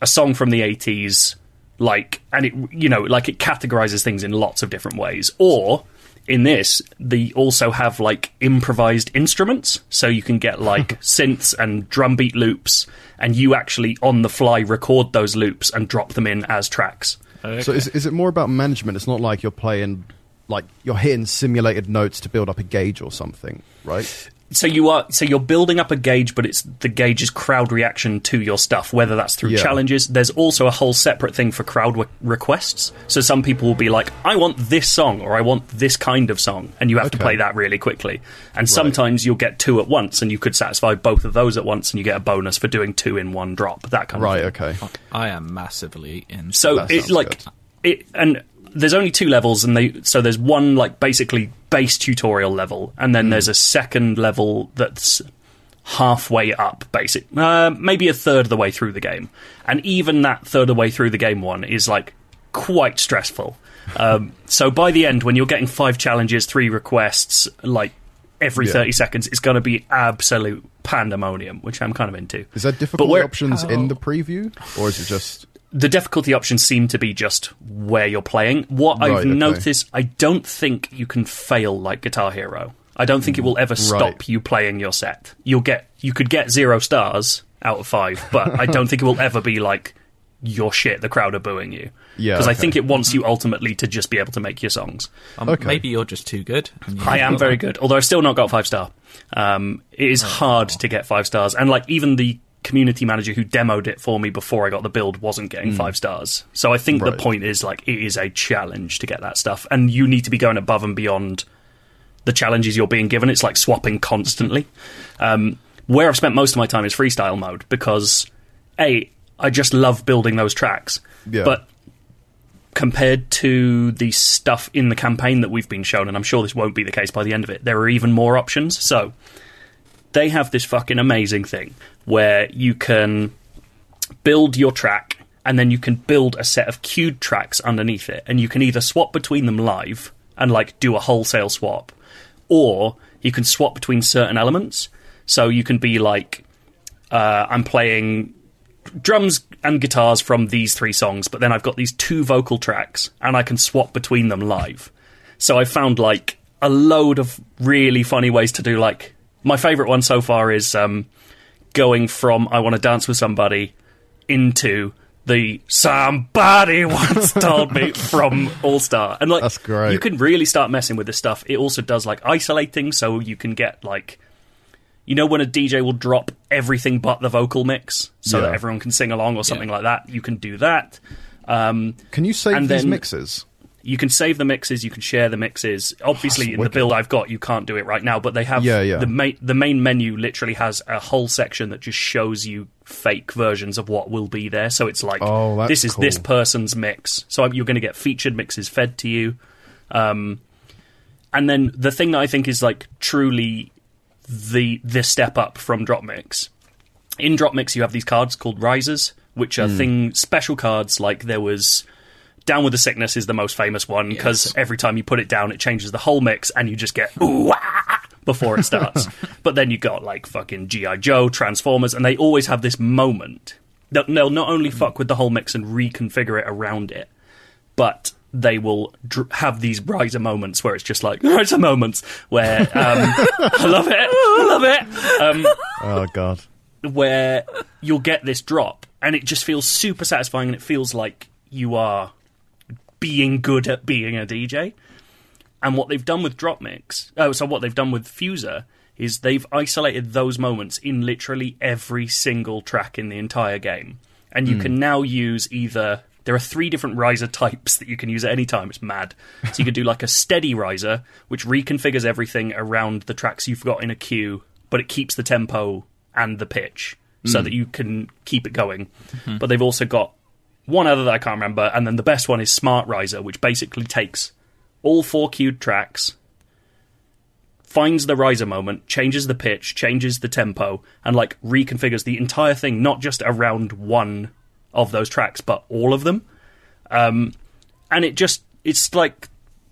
a song from the eighties, like, and it you know, like it categorizes things in lots of different ways, or in this, they also have like improvised instruments, so you can get like synths and drum beat loops, and you actually on the fly record those loops and drop them in as tracks. So is, is it more about management? It's not like you're playing, like you're hitting simulated notes to build up a gauge or something, right? So you are so you're building up a gauge, but it's the gauge's crowd reaction to your stuff, whether that's through Yeah. challenges. There's also a whole separate thing for crowd re- requests. So some people will be like, "I want this song" or "I want this kind of song," and you have to play that really quickly. And sometimes you'll get two at once, and you could satisfy both of those at once, and you get a bonus for doing two in one drop. That kind Right. of thing. Right, okay. I am massively in. So That it's like good. it, and there's only two levels, and they so there's one like basically base tutorial level, and then there's a second level that's halfway up, basic, uh, maybe a third of the way through the game, and even that third of the way through the game one is like quite stressful. Um, so by the end, when you're getting five challenges, three requests, like every Yeah. 30 seconds, it's going to be absolute pandemonium, which I'm kind of into. Is there But difficulty where- options in the preview, or is it just the difficulty options seem to be just where you're playing. What Right, I've okay. noticed, I don't think you can fail like Guitar Hero. I don't think it will ever stop Right. you playing your set. You'll get you could get zero stars out of five, but I don't think it will ever be like your shit. The crowd are booing you. Yeah, because I think it wants you ultimately to just be able to make your songs. um, okay. Maybe you're just too good. I am very good, although I've still not got five star. Um, it is hard to get five stars, and like even the community manager who demoed it for me before I got the build wasn't getting five stars. So I think the point is like it is a challenge to get that stuff, and you need to be going above and beyond the challenges you're being given. It's like swapping constantly. Um, where I've spent most of my time is freestyle mode because a I just love building those tracks, Yeah. but compared to the stuff in the campaign that we've been shown, and I'm sure this won't be the case by the end of it, there are even more options. So they have this fucking amazing thing where you can build your track and then you can build a set of queued tracks underneath it. And you can either swap between them live and like do a wholesale swap or you can swap between certain elements. So you can be like uh, i'm playing drums and guitars from these three songs but then i've got these two vocal tracks and i can swap between them live. So i found like a load of really funny ways to do like my favorite one so far is um, going from i want to dance with somebody into the somebody once told me from All Star, and like That's great. You can really start messing with this stuff. It also does like isolating, so you can get like, you know, when a DJ will drop everything but the vocal mix, so Yeah. that everyone can sing along or something like that. You can do that. Um, Can you save these then- mixes? You can save the mixes, you can share the mixes. Obviously, in the build I've got, you can't do it right now, but they have Yeah, yeah. the main the main menu literally has a whole section that just shows you fake versions of what will be there. So it's like Oh, this is this person's mix. So you're going to get featured mixes fed to you. Um, and then the thing that I think is like truly the the step up from DropMix in DropMix you have these cards called risers which are thing special cards like there was down with the sickness is the most famous one because every time you put it down it changes the whole mix and you just get ooh ah, before it starts but then you got like fucking gi joe transformers and they always have this moment they'll, they'll not only fuck with the whole mix and reconfigure it around it but they will dr- have these riser moments where it's just like riser moments where um, I love it, I love it. Um, Oh god. where you'll get this drop and it just feels super satisfying and it feels like you are being good at being a DJ. And what they've done with DropMix, oh, so what they've done with Fuser is they've isolated those moments in literally every single track in the entire game. And you hmm. can now use either. There are three different riser types that you can use at any time. It's mad. So you can do like a steady riser, which reconfigures everything around the tracks you've got in a queue, but it keeps the tempo and the pitch so hmm. that you can keep it going. Hmm. But they've also got one other that I can't remember, and then the best one is Smart Riser, which basically takes all four queued tracks, finds the riser moment, changes the pitch, changes the tempo, and like reconfigures the entire thing, not just around one of those tracks, but all of them. Um, and it just it's like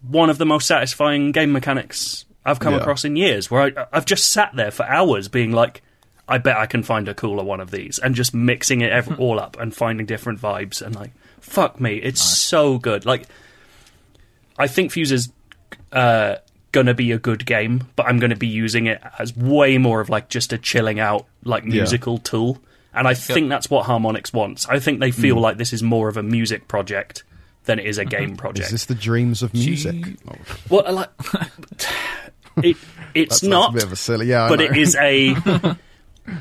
one of the most satisfying game mechanics I've come Yeah. across in years, where I, I've just sat there for hours being like. I bet I can find a cooler one of these, and just mixing it ev- hmm. all up and finding different vibes, and like, fuck me, it's so good. Like, I think Fuser is uh, gonna be a good game, but I'm gonna be using it as way more of like just a chilling out like musical tool. And I think that's what Harmonix wants. I think they feel hmm. like this is more of a music project than it is a mm-hmm. game project. Is this the dreams of music? Oh, well, I like it. It's that's, not, That's a bit of a silly. Yeah, but it is a.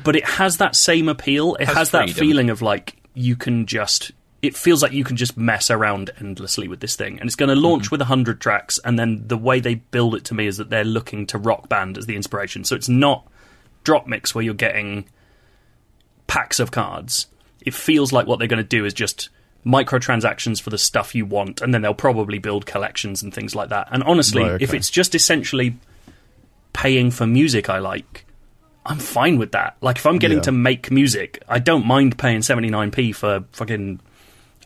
but it has that same appeal. It has, Has that feeling of like you can just. It feels like you can just mess around endlessly with this thing, and it's going to launch Mm-hmm. with hundred tracks. And then the way they build it to me is that they're looking to Rock Band as the inspiration. So it's not DropMix where you're getting packs of cards. It feels like what they're going to do is just microtransactions for the stuff you want, and then they'll probably build collections and things like that. And honestly, Right, if it's just essentially paying for music I like, I'm fine with that. Like if I'm getting Yeah. to make music, I don't mind paying 79p for fucking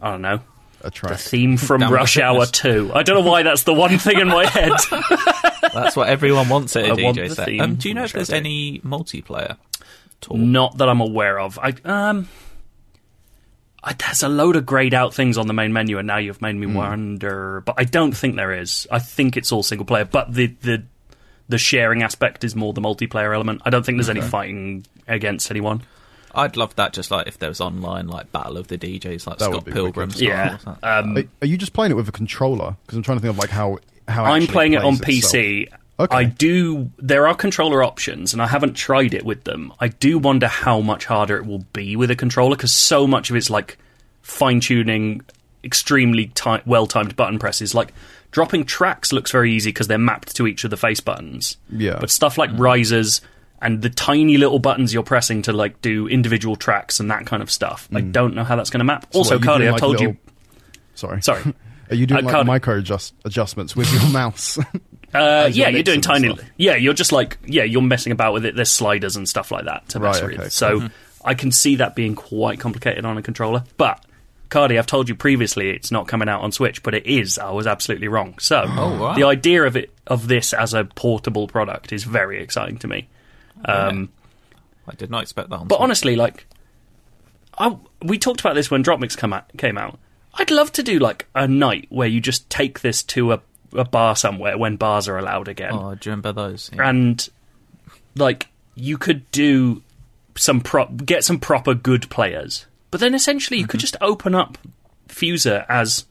I don't know. a The theme from Damn Rush. Hour 2. I don't know why that's the one thing in my head. That's what everyone wants at a I want DJ the set. theme Um, do you know if there's any multiplayer? Tool? Not that I'm aware of. I um, I, there's a load of grayed out things on the main menu, and now you've made me wonder. But I don't think there is. I think it's all single player. But the the the sharing aspect is more the multiplayer element. I don't think there's any fighting against anyone. I'd love that. Just like if there was online, like Battle of the DJs, like That would Scott be Pilgrim. style Yeah. or. Um, Are, are you just playing it with a controller? Because I'm trying to think of like how how I'm playing it on plays itself. PC, Okay. I do. There are controller options, and I haven't tried it with them. I do wonder how much harder it will be with a controller because so much of it's like fine tuning, extremely ti- well timed button presses. Like dropping tracks looks very easy because they're mapped to each of the face buttons. Yeah. But stuff like risers and the tiny little buttons you're pressing to like do individual tracks and that kind of stuff, I don't know how that's going to map. Mm. So also, what, you Cardy, doing, I've like, told little- you. Sorry. Sorry. Are you doing I like can't- micro adjust- adjustments with your mouse? Uh, yeah, you're doing tiny. stuff. Yeah, you're just like yeah, you're messing about with it. There's sliders and stuff like that to mess Right, with. okay, So I can see that being quite complicated on a controller. But Cardy, I've told you previously, it's not coming out on Switch, but it is. I was absolutely wrong. So wow. the idea of it of this as a portable product is very exciting to me. Um, I did not expect that. On But Switch. honestly, like, I, we talked about this when DropMix come out, came out. I'd love to do like a night where you just take this to a, a bar somewhere when bars are allowed again oh, do you remember those? Yeah. and like you could do some prop get some proper good players but then essentially you could mm-hmm. just open up Fuser as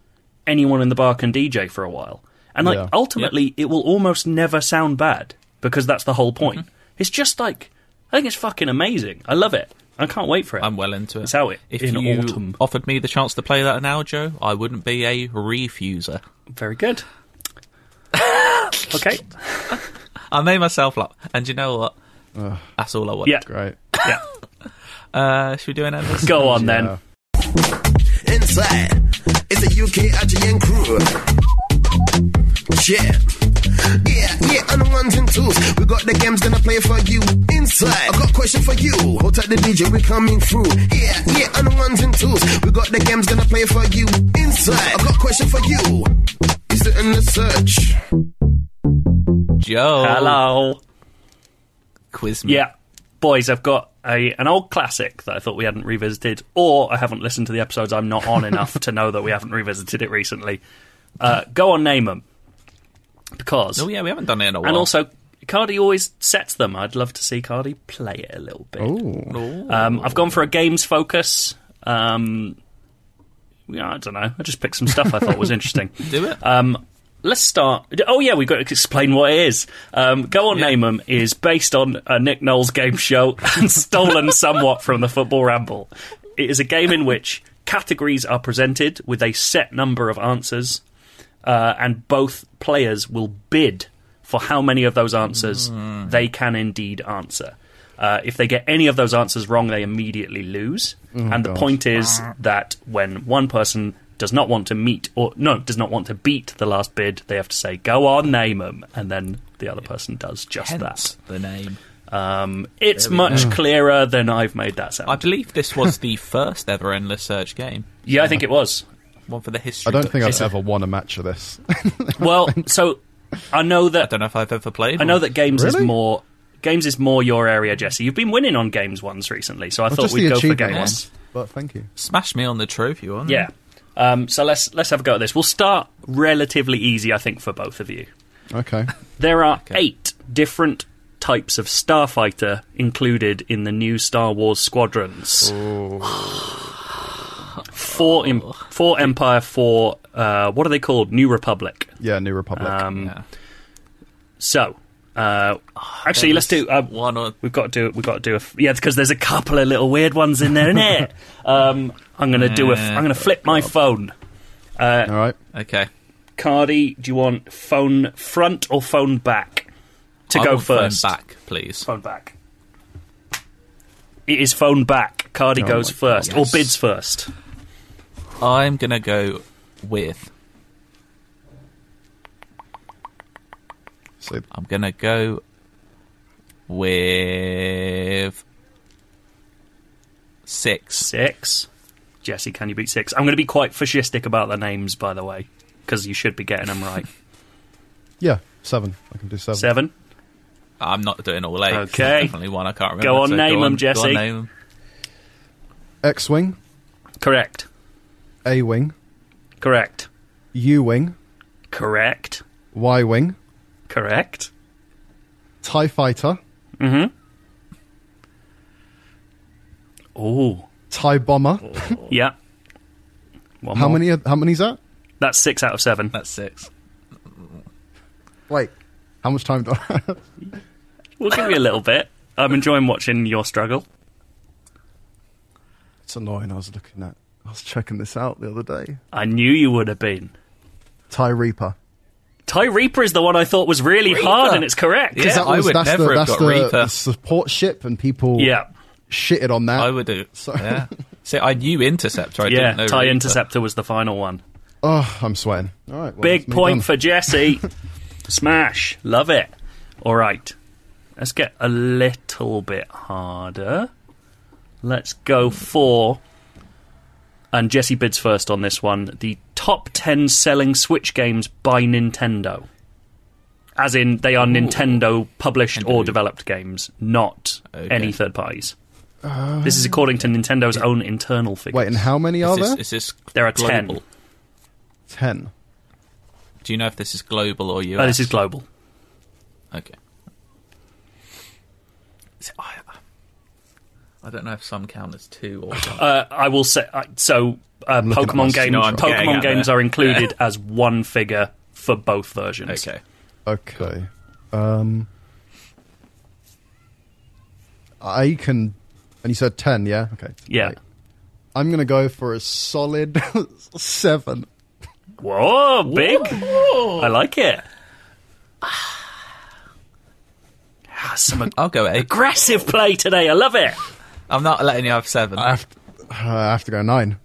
anyone in the bar can dj for a while and like Yeah. ultimately it will almost never sound bad because that's the whole point mm-hmm. it's just like i think it's fucking amazing i love it i can't wait for it I'm well into it. It's out if in you autumn. offered me the chance to play that now, Joe, I wouldn't be a refuser. very good okay I made myself laugh, and you know what? That's all I want. yeah Great. yeah Uh, should we do an endless? go on then Inside, it's a UK IGN crew. Yeah. Yeah, yeah, and the ones and twos. We got the games gonna play for you. Inside, I got a question for you. Hold tight the DJ, we coming through. Yeah, yeah, and the ones and twos. We got the games gonna play for you. Inside, I got a question for you. Is it in the search? Joe. hello Quiz me. Yeah, boys, I've got a an old classic that I thought we hadn't revisited, or I haven't listened to the episodes I'm not on enough to know that we haven't revisited it recently. Uh, go on, name them. Because, Oh yeah, we haven't done it in a while. and also, Cardy always sets them. I'd love to see Cardy play it a little bit. Ooh. Um, I've gone for a games focus. Um, yeah, I don't know. I just picked some stuff I thought was interesting. do it. Um, let's start. Oh yeah, we've got to explain what it is. Um, Go on, Yeah. name 'em is based on a Nick Knowles game show and stolen somewhat from the Football Ramble. It is a game in which categories are presented with a set number of answers, uh, and both players will bid for how many of those answers they can indeed answer. Uh, if they get any of those answers wrong, they immediately lose. and the gosh. point is that when one person does not want to meet or no does not want to beat the last bid, they have to say "Go on, name them," and then the other person does just Hence the name. Um, it's much go. clearer than I've made that sound. I believe this was the first ever endless search game. yeah, I think it was. One for the history. I don't think. I've ever won a match of this. Well, so I know that I don't know if I've ever played. I know one. that games is more games is more your area, Jesse. You've been winning on games ones recently, so I Well, thought we'd go for achievement games. ones. But thank you. smash me on the trophy one. Yeah. Um, so let's let's have a go at this. We'll start relatively easy, I think, for both of you. Okay. There are eight different types of starfighter included in the new Star Wars squadrons. four, em- four Empire, four. Uh, what are they called? New Republic. Yeah, New Republic. Um, Yeah. So, uh, actually, let's do. Uh, one or We've got to do. We've got to do a. f- Yeah, because there's a couple of little weird ones in there, isn't it? um, I'm gonna do a. f- I'm gonna flip my phone. Uh, All right. okay. Cardy, do you want phone front or phone back to I go want phone first? back, please. Phone back. It is phone back. Cardy Oh goes my first, or yes. bids first. I'm gonna go with. So I'm gonna go with six. Six. Jesse, can you beat six? I'm going to be quite fascistic about the names, by the way, because you should be getting them right. yeah, seven. I can do seven. Seven. I'm not doing all eight. Okay. There's definitely one I can't remember. Go on, so name go 'em, on, Jesse. Go on, name 'em. X-wing, Correct. A-wing, Correct. U-wing, Correct. Y-wing, Correct. Tie Fighter, Mm-hmm. Oh, Tie Bomber. yeah. One How more. many? How many's that? That's six out of seven. That's six. Wait, How much time do I have? We'll give you a little bit. I'm enjoying watching your struggle. It's annoying. I was looking at. I was checking this out the other day. I knew you would have been. TIE Reaper. TIE Reaper is the one I thought was really hard, and it's correct. Yeah, that I would that's never the, have that's got the, Reaper. the support ship, and people Yeah. Shitted on that. I would do. So- Yeah. See, I knew Interceptor. I Yeah, didn't know Tie Reaper. Interceptor was the final one. Oh, I'm sweating. All right, well, Big point done. for Jesse. Smash. Love it. All right. Let's get a little bit harder. Let's go for. And Jesse bids first on this one. The top 10 selling Switch games by Nintendo. As in, they are Nintendo published or developed games, not Okay. any third parties. This is according to Nintendo's own internal figures. Wait, and how many are Is this, there? is this There are 10. global? Ten. Do you know if this is global or US? Oh, this is global. Okay. See, I, I don't know if some count as two or one. Uh, I will say uh, so. Uh, looking at my Pokemon games, You know what I'm getting Pokemon games are included as one figure for both versions. okay. Okay. Um, I can. And you said ten, yeah? Okay. Yeah. Right. I'm gonna go for a solid seven. Whoa, big! I like it. Ah, Some ag- I'll go eight. aggressive play today. I love it. I'm not letting you have seven. I have. To, uh, I have to go nine.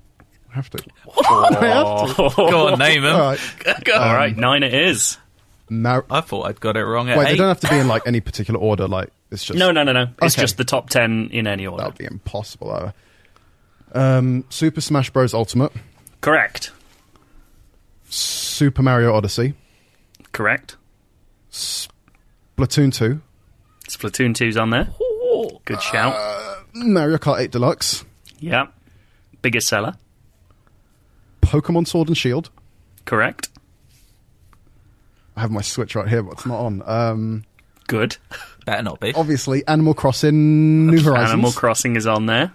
I have to. Go on, name them. All right. All right, nine it is. Mar- I thought I'd got it wrong at Wait, eight. they don't have to be in like any particular order. Like it's just No, no, no, no. It's Okay. just the top ten in any order. That would be impossible. Though. Um, Super Smash Bros. Ultimate, Correct. Super Mario Odyssey, Correct. Splatoon two, Splatoon 2's on there. Good shout. Mario Kart 8 Deluxe, yeah. Biggest seller. Pokemon Sword and Shield. Correct. I have my Switch right here, but it's not on. Um, Good. Better not be. obviously, Animal Crossing New Horizons. Animal Crossing is on there.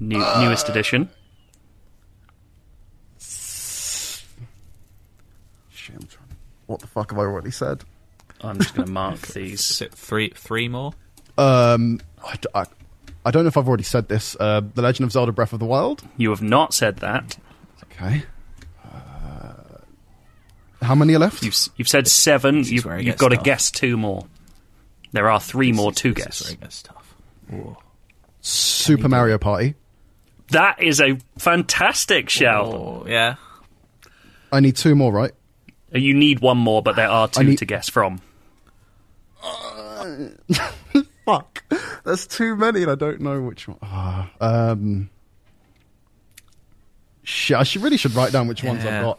New, newest edition. Shit, I'm trying- What the fuck have I already said? I'm just going to mark Is these. it three, three more? Um, I, d- I- I don't know if I've already said this. Uh, the Legend of Zelda: Breath of the Wild. You have not said that. Okay. Uh, how many are left? You've s- you've said seven. You've, where it you've gets got to tough. guess two more. There are three more to This is guess. where tough. Ooh. Super Mario Party. That is a fantastic shout. Oh, yeah. I need two more, right? Uh, You need one more, but there are two need- to guess from. Fuck. There's too many, and I don't know which one. Ah, um, shit, I should really should write down which ones I've got.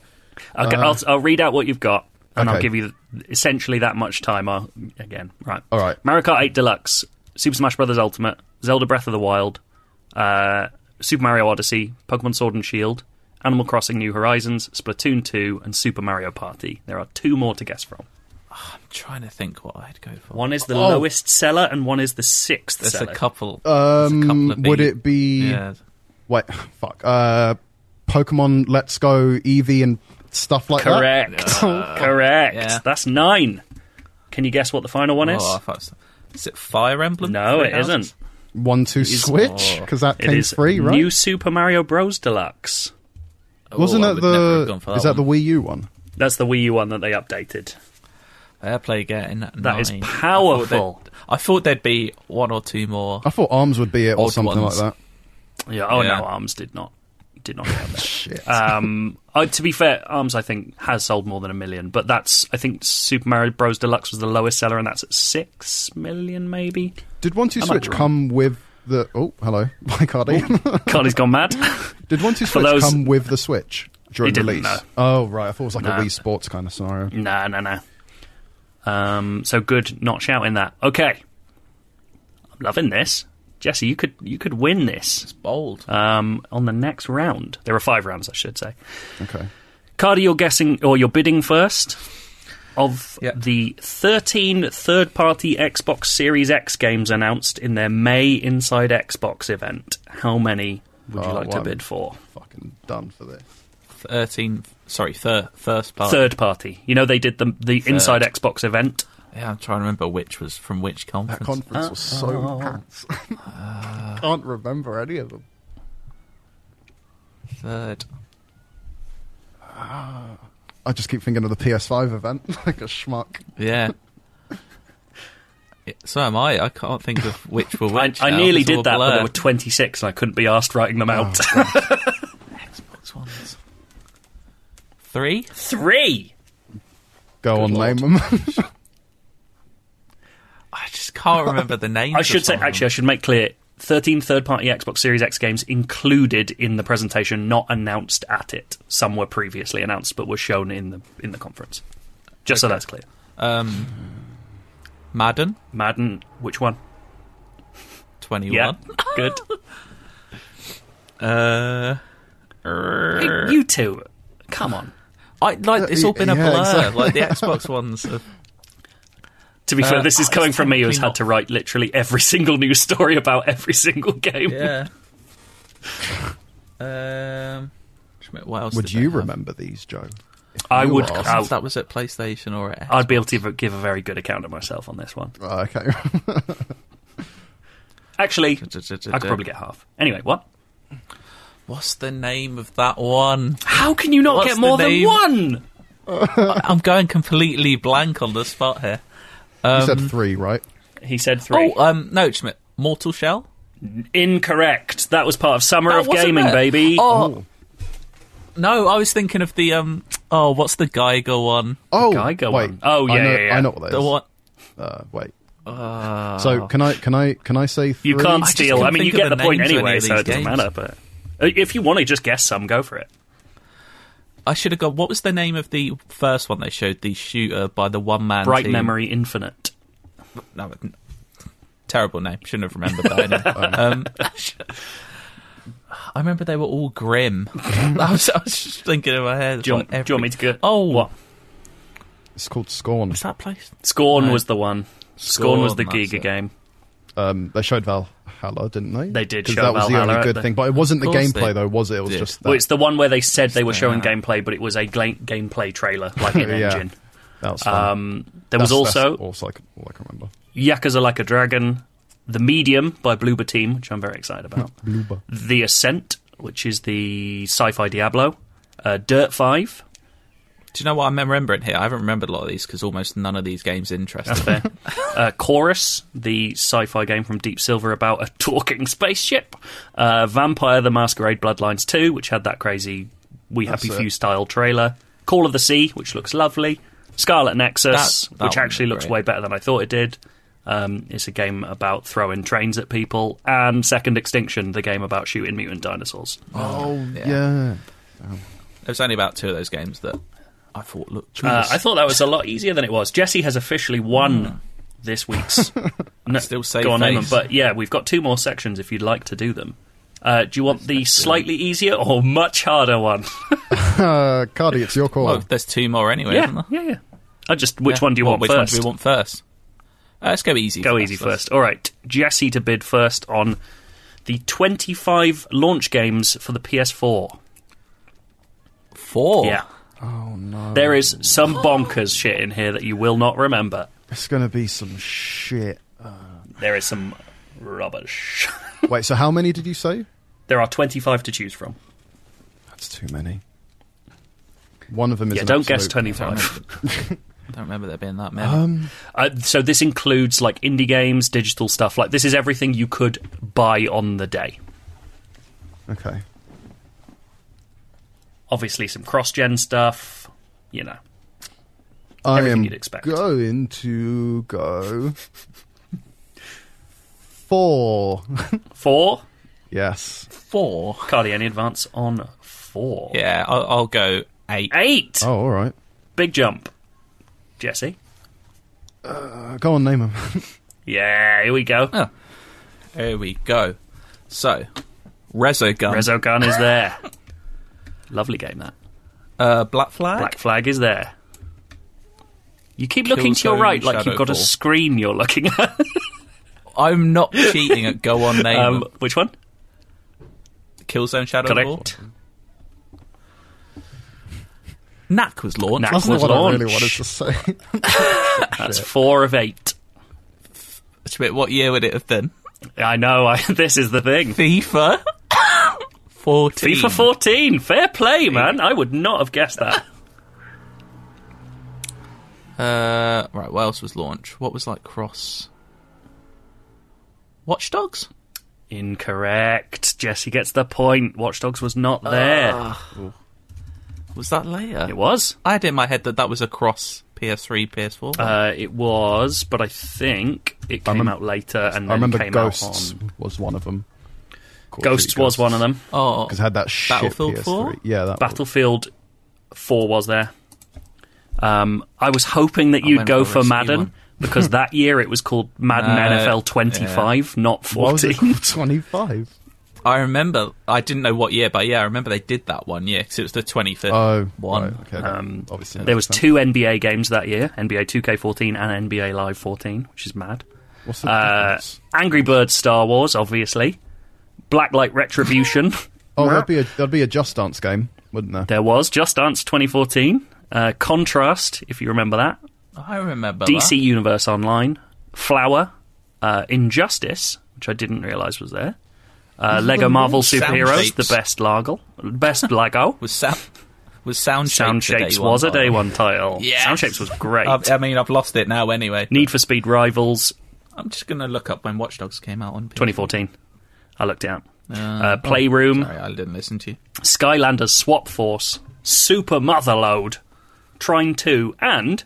Okay, I'll, I'll read out what you've got, and I'll Uh, give you essentially that much time. I'll, again, right. All right. Mario Kart 8 Deluxe, Super Smash Bros. Ultimate, Zelda Breath of the Wild, uh, Super Mario Odyssey, Pokemon Sword and Shield, Animal Crossing New Horizons, Splatoon 2, and Super Mario Party. There are two more to guess from. I'm trying to think what I'd go for. One is the Oh. lowest seller, and one is the sixth There's seller. a couple. there's a couple Um, of would it be? Yeah. Wait, fuck. Uh, Pokemon Let's Go Eevee and stuff like Correct. Oh, Correct. yeah. That's nine. Can you guess what the final one oh, is? Oh, I thought it was- is it Fire Emblem? no, Three it Houses? isn't. One two is- Switch oh. because that It came is free, right? New Super Mario Bros. Deluxe. Oh, Wasn't Oh, I that would never have the? gone for is that the one. Wii U one? That's the Wii U one that they updated. Fair play getting that. That is nine. powerful. I thought, they'd- I thought there'd be one or two more. I thought Arms would be it or Odd something ones. like that. Yeah. Oh Yeah. no, Arms did not did not get. Shit. um, uh, to be fair, Arms I think has sold more than a million, but that's I think Super Mario Bros. Deluxe was the lowest seller, and that's at six million maybe. Did One Two Switch come with the? Oh, hello, Mike Hardy. Carly's gone mad. Did One Two Switch those- come with the Switch during release? no. Oh, right. I thought it was like No. a Wii Sports kind of scenario. no, no, no. Um, so good, not shouting that. Okay, I'm loving this, Jesse. You could you could win this. It's bold. Um, on the next round, there are five rounds, I should say. Okay. Cardy, you're guessing or you're bidding first of Yeah. the 13 third party Xbox Series X games announced in their May Inside Xbox event. How many would you Oh, like to bid for? Fucking done for this. Thirteen. Sorry, thir- first part. Third party. You know, they did the, the Inside Xbox event Yeah, I'm trying to remember which was from which conference. That conference was so packed. Uh, can't remember any of them. Third. Ah. I just keep thinking of the PS5 event, like a schmuck. Yeah. Yeah, So am I. I can't think of which were I, which. I now. nearly did that, but there were 26 and I couldn't be asked writing them out. Oh, Xbox ones. Three. Three! Go on, Lord. name them. I just can't remember the names. I should say, them. actually, I should make clear 13 third party Xbox Series X games included in the presentation, not announced at it. Some were previously announced but were shown in the, in the conference. Just so that's clear. Um, Madden Madden, which one? 21. Yeah, good. Uh, Hey, you two, come on. I like it's all been a Yeah, blur. exactly. Like the Xbox ones. Have, To be Uh, fair, this is coming from me who's technically had to write literally every single news story about every single game. yeah. um, what else Would you remember these, Joe? If I would- asked- I- Since that was at PlayStation or at I'd be able to give a, very good account of myself on this one. Oh, okay. Actually, I could probably get half. Anyway, what? What's the name of that one? How can you not What's get more than one? I'm going completely blank on the spot here. You said three, right? He said three. Oh, um, no, Schmidt. Mortal Shell. Incorrect. That was part of Summer That of Gaming, it. baby. Oh, no, I was thinking of the um. Oh, what's the Geiger one? Oh, Geiger wait. one. Oh, I yeah, know, yeah, yeah. I know what that The is. one. Uh, wait. Uh, So can I can I can I say three? you can't steal. I couldn't mean, you get the the point names of any anyway, so these it doesn't games. matter. But uh, if you want to just guess some, go for it. I should have got. What was the name of the first one they showed? The shooter by the one man. Bright team? Memory Infinite. No, n- terrible name. Shouldn't have remembered that. anyway. um, I remember they were all grim. I was, I was just thinking in my head. Do you, like want, do you want me to go? Oh. what? It's called Scorn. Was that place? Scorn No. was the one. Scorn, was the Giga it. game. Um, they showed Valhalla, didn't they? They did show that was the only good but- thing, but it wasn't the gameplay though, was it? It was did. just that. Well, it's the one where they said they were showing gameplay, but it was a gla- gameplay trailer, like in Yeah. engine. that was fun. Um, there was That's- that's also also like all I can remember. Yakuza Like a Dragon, The Medium by Bloober Team, which I'm very excited about. Bloober. the Ascent, which is the sci-fi Diablo. Uh, Dirt Five. Do you know what I'm remembering here? I haven't remembered a lot of these because almost none of these games interest That's me. fair. uh, Chorus, the sci-fi game from Deep Silver about a talking spaceship. Uh, Vampire: The Masquerade Bloodlines 2, which had that crazy We That's Happy it. Few style trailer. Call of the Sea, which looks lovely. Scarlet Nexus, That- that which one actually looked looks great. way better than I thought it did. Um, it's a game about throwing trains at people. And Second Extinction, the game about shooting mutant dinosaurs. Oh yeah. yeah. There's only about two of those games that I thought looked. Uh, I thought that was a lot easier than it was. Jesse has officially won this week's. no, Still save go on, name them. face. But yeah, we've got two more sections if you'd like to do them. Uh, do you want the slightly easier or much harder one? Uh, Cardy, it's your call. Well, there's two more anyway. yeah, isn't there? yeah, yeah. I just which Yeah. one do you Well, want which first? one do we want first? Uh, let's go easy. Go first. easy Let's- first. All right, Jesse to bid first on the 25 launch games for the PS4. Four. Yeah, Oh no. there is some bonkers shit in here that you will not remember. It's gonna be some shit. There is some rubbish. Wait, so how many did you say? there are 25 to choose from. That's too many. One of them is Yeah, an don't guess absolute- 25. I don't remember there being that many. Uh, so this includes like indie games, digital stuff. Like this is everything you could buy on the day. Okay. Obviously, some cross-gen stuff. You know, I Everything am you'd expect. going to go four. four. yes. Four. Cardy, any advance on four? Yeah, I'll, I'll go eight. Eight. Oh, all right. Big jump. Jesse. Uh, go on, name them. Yeah, here we go. Oh. Here we go. So, Resogun, Resogun is there. Lovely game that. uh, Black Flag, Black Flag is there. You keep looking to your Killzone right like you've got a Shadowfall. screen you're looking at. I'm not cheating at Go On Name. um, which one? Killzone Shadowfall. Correct. Knack was launched. Knack That's was not what I really launched. wanted to say. That's four of eight. Schmidt, what year would it have been? I know. I, this is the thing. FIFA 14. FIFA 14. Fair play, man. I would not have guessed that. Uh, right, what else was launched? What was like cross? Watch Dogs? Incorrect. Jesse gets the point. Watch Dogs was not there. Was that later? it was. I had it in my head that that was a cross PS3, PS4. Uh, it was, but I think it came remem- out later and then I remember came Ghosts out on. was one of them. Ghosts was one of them. oh, because had that shit Battlefield PS3. 4? Yeah, that Battlefield 4 was there. Um, I was hoping that you'd go for a for risky Madden one. because that year it was called Madden No, NFL 25, not Why 14. 25? I remember. I didn't know what year, but yeah, I remember they did that one year because it was the 25th Oh, one. right, okay. Um, obviously There was sense. two NBA games that year, NBA 2K14 and NBA Live 14, which is mad. What's the Uh, difference? Angry Birds Star Wars, obviously. Blacklight Retribution. Oh, that'd be a that'd be a Just Dance game, wouldn't there? there was Just Dance 2014. Uh, Contrast, if you remember that. I remember DC that. Universe Online. Flower. Uh, Injustice, which I didn't realise was there. Uh, Lego Marvel Sound Superheroes, the best Lago. Best Lego. was sound was sound Sound Shapes was a day one title. Yes. Sound Shapes was great. I've, I mean, I've lost it now anyway. Need for Speed Rivals, I'm just gonna look up when Watch Dogs came out on PS4. 2014. I looked it up. Uh, Uh, Playroom, Sorry, I didn't listen to you. Skylanders Swap Force, Super Motherload, Trine 2, and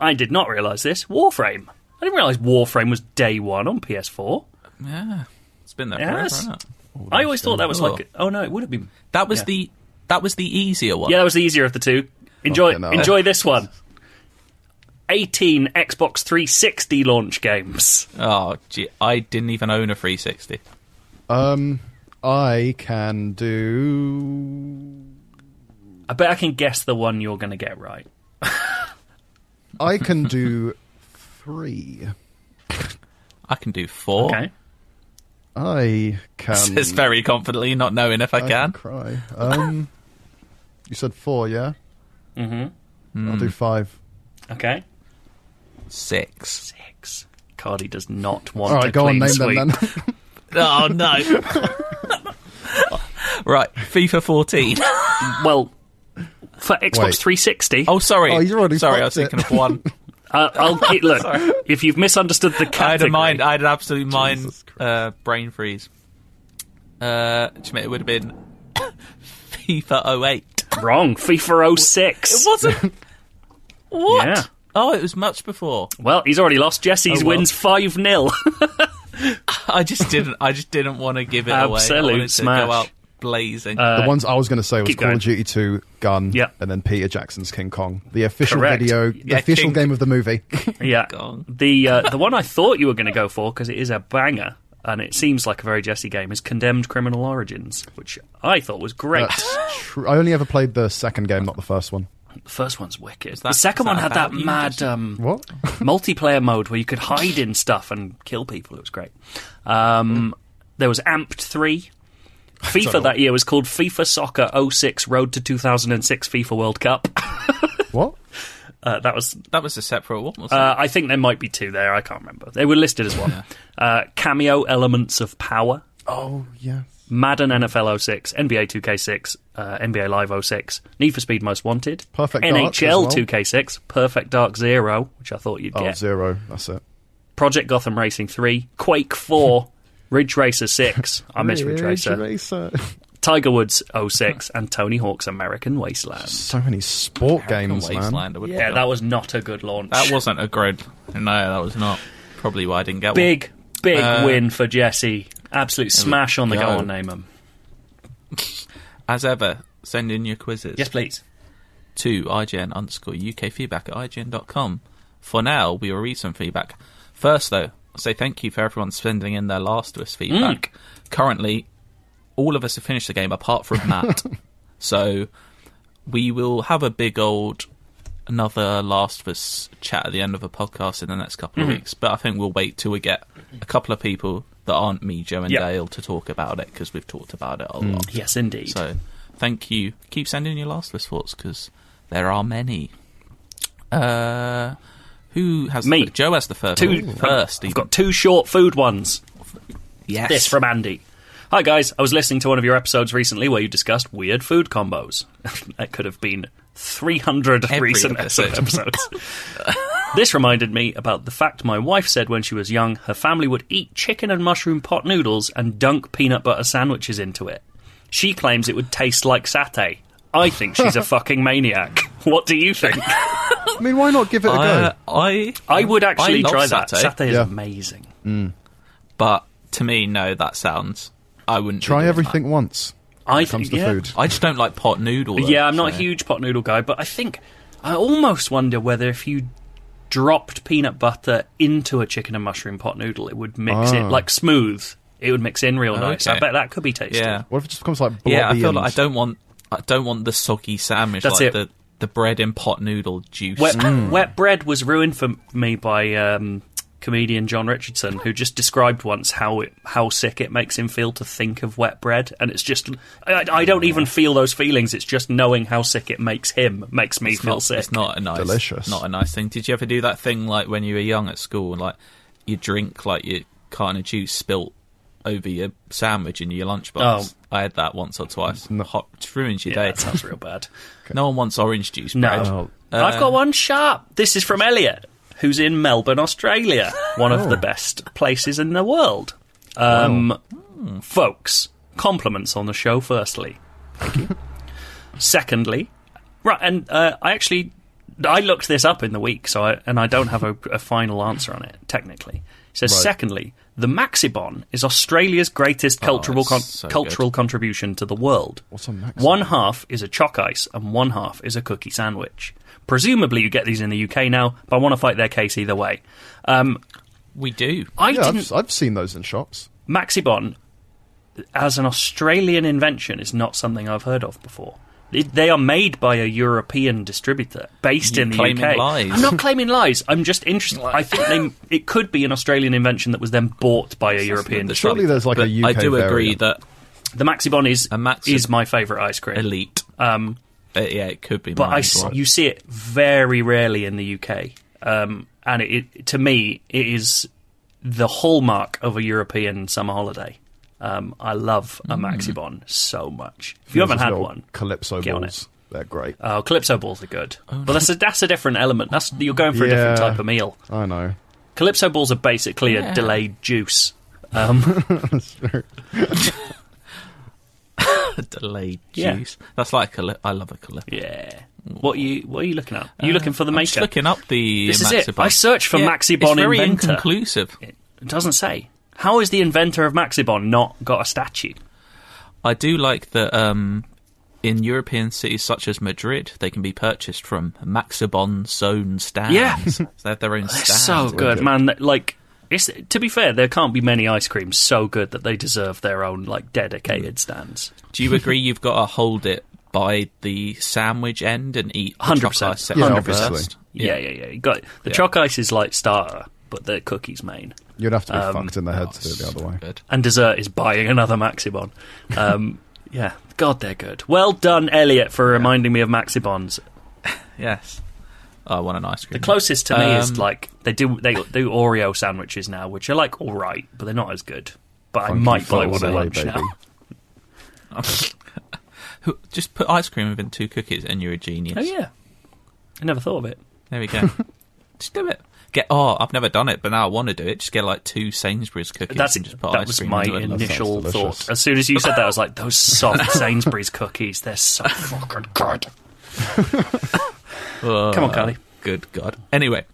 I did not realise this Warframe. I didn't realise Warframe was day one on PS4. Yeah, it's been there Yes. forever. Hasn't it? I always thought that was Oh. like, oh no, it would have been. That was Yeah. the that was the easier one. Yeah, that was the easier of the two. Enjoy, Fucking hell. enjoy this one. 18 Xbox 360 launch games. Oh, gee, I didn't even own a 360. Um, I can do. I bet I can guess the one you're going to get right. I can do three. I can do four. Okay. I can. Says very confidently, not knowing if I I can. cry. Um, you said four, yeah. Mm-hmm. I'll do five. Okay. Six. Six. Cardy does not want All a right, go on, name sweep. them then. Oh no. right, FIFA 14. Well, for Xbox Wait. 360, Oh, sorry. Oh, you already sorry, I was fucked thinking it. of one. uh, I'll get, look. if you've misunderstood the I had category, a mind. I had an absolute mind Jesus Christ. uh, brain freeze. Uh, Schmidt, it would have been FIFA 08. wrong. FIFA 06. It wasn't. what? Yeah. Oh, it was much before. Well, he's already lost. Jesse's Oh, well. wins five 0 I just didn't. I just didn't want to give it away. I Absolute wanted to smash. go out blazing. the ones I was going to say was Call going. of Duty 2, Gun, Yeah. and then Peter Jackson's King Kong. The official Correct. video, the Yeah, official King- game of the movie. Yeah. Gone. The uh, the one I thought you were going to go for because it is a banger and it seems like a very Jesse game is Condemned Criminal Origins, which I thought was great. That's true. I only ever played the second game, not the first one. The first one's wicked. that- the second one had that mad um, What? multiplayer mode where you could hide in stuff and kill people. It was great. Um, there was Amped 3. FIFA that year was called FIFA Soccer 06 Road to 2006 FIFA World Cup. what? Uh, that was that was a separate one. Wasn't Uh, I think there might be two there. I can't remember. They were listed as one. Uh, Kameo Elements of Power, Oh, yeah. Madden NFL 06, NBA 2K6, uh, NBA Live 06, Need for Speed Most Wanted, Perfect Dark as NHL well. 2K6, Perfect Dark Zero, which I thought you'd Oh, get, zero. That's it. Project Gotham Racing 3, Quake 4, Ridge Racer 6. I miss Ridge Racer. Racer. Tiger Woods 06, and Tony Hawk's American Wasteland. so many sport games, man. Wasteland, I Yeah, that on. was not a good launch. that wasn't a great. No, that was not. Probably why I didn't get one. big, big Uh, win for Jesse. Absolute smash on the go. go on name 'em. one. As ever, send in your quizzes. Yes, please. to IGN underscore UK feedback at IGN.com. For now, we will read some feedback. First, though, I'll say thank you for everyone sending in their Last of Us feedback. Mm. Currently, all of us have finished the game apart from Matt. so, we will have a big old another Last of Us chat at the end of a podcast in the next couple of mm. weeks. But I think we'll wait till we get a couple of people that aren't me, Joe, and Yeah. Dale to talk about it because we've talked about it a lot. Yes, indeed. So, thank you. Keep sending your Last list thoughts because There are many. Uh, who has Me. The, Joe has the first. Two, one first. I've got two short food ones. yes. This from Andy. Hi guys, I was listening to one of your episodes recently where you discussed weird food combos. that could have been 300 Every recent episode. episodes. this reminded me about the fact my wife said when she was young her family would eat chicken and mushroom pot noodles and dunk peanut butter sandwiches into it. She claims it would taste like satay. I think she's a fucking maniac. What do you think? I mean, why not give it a Uh, go? I I would actually love try that. satay. Satay is Yeah. amazing. but to me, no, that sounds. I wouldn't Try doing everything once. I When it comes to yeah. food. I just don't like pot noodle. though, Yeah, I'm not a huge pot noodle guy, but I think I almost wonder whether if you dropped peanut butter into a chicken and mushroom pot noodle, it would mix it Ah. like smooth. It would mix in real nice. I bet that could be tasty. Yeah, What if it just becomes like blobby yeah. I feel and- like I don't want. I don't want the soggy sandwich. That's like it. the the bread in pot noodle juice. Wet, Mm. wet bread was ruined for me by um, comedian John Richardson, who just described once how it, how sick it makes him feel to think of wet bread, and it's just I, I don't even feel those feelings. It's just knowing how sick it makes him makes me it's feel not, sick. It's not a nice, Delicious. Not a nice thing. Did you ever do that thing like when you were young at school, like you drink like your carton of juice spilt over your sandwich in your lunchbox? Oh. I had that once or twice. Hot, it ruins your yeah, day. that sounds real bad. No one wants orange juice. No. bread. Oh, I've got one sharp. This is from Elliot, who's in Melbourne, Australia, one of the best places in the world. Um, Folks, compliments on the show, firstly. Thank you. Secondly, right, and uh, I actually I looked this up in the week, so I, and I don't have a, a final answer on it technically. It says, Right. secondly, the Maxibon is Australia's greatest cultural con- so cultural contribution to the world. What's a Maxibon? One half is a choc ice and one half is a cookie sandwich. Presumably, you get these in the UK now, but I want to fight their case either way. Um, We do. I yeah, didn't. I've, I've seen those in shops. Maxibon, as an Australian invention, is not something I've heard of before. It, they are made by a European distributor based You're in the claiming UK. lies. I'm not claiming lies. I'm just interested. I think they, it could be an Australian invention that was then bought by a European The distributor. Surely there's like but a UK I do agree that The Maxibon is A Maxi- is my favourite ice cream. elite. Um, Uh, yeah, it could be. but mine I as you see it very rarely in the UK, um, and it, it to me it is the hallmark of a European summer holiday. Um, I love a Maxibon so much. If you There's haven't had one, Calypso get on balls. They're great. oh, Calypso balls are good, but that's a that's a different element. That's you're going for a different type of meal. I know. Calypso balls are basically Yeah. a delayed juice. Um, delayed Yeah. juice. That's like a. I love a calypso. yeah. What are you What are you looking at? Are you looking for the I'm maker? just looking up the. This is it. I searched for Yeah, Maxibon It's very inventor. inconclusive. It doesn't say. How is the inventor of Maxibon not got a statue? I do like that. Um, in European cities such as Madrid, they can be purchased from Maxibon zone stands. Yeah. they have their own stands. so good, man. Like, it's, to be fair, there can't be many ice creams so good that they deserve their own like dedicated stands. Do you agree? You've got to hold it by the sandwich end and eat 100%. chocolate ice section Yeah, first. Yeah, yeah, yeah. You got it. the Yeah. choc ice is like starter, but the cookies main, You'd have to be Um, fucked in the head to do it the other way. Good. and dessert is buying another Maxibon. Um, yeah, God, they're good. Well done, Elliot, for reminding me of Maxibons. Yes. I want an ice cream. The closest to me is Um, like they do they do Oreo sandwiches now, which are like all right, but they're not as good. But I might buy one at away, lunch baby. now. Just put ice cream within two cookies and you're a genius. Oh yeah, I never thought of it. There we go. just do it. Get. Oh, I've never done it, but now I want to do it. Just get like two Sainsbury's cookies That's and just put that ice was cream my into it. initial sounds thought. As soon as you said that, I was like, "Those soft Sainsbury's cookies, they're so fucking good." Oh, Come on, Carly. Good God. Anyway,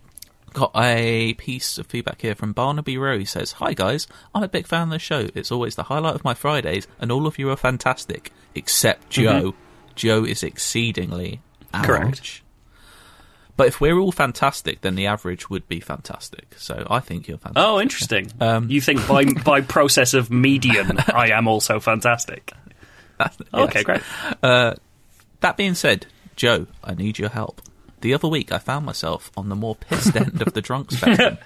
got a piece of feedback here from Barnaby Rowe. He says, Hi guys, I'm a big fan of the show. It's always the highlight of my Fridays, and all of you are fantastic. Except Joe. Joe is exceedingly average. Mm-hmm. Correct. But if we're all fantastic, then the average would be fantastic. So I think you're fantastic. Oh, interesting. Um, you think by by process of median, I am also fantastic? Okay, Yes. great. That being said, Joe, I need your help. The other week, I found myself on the more pissed end of the drunk spectrum.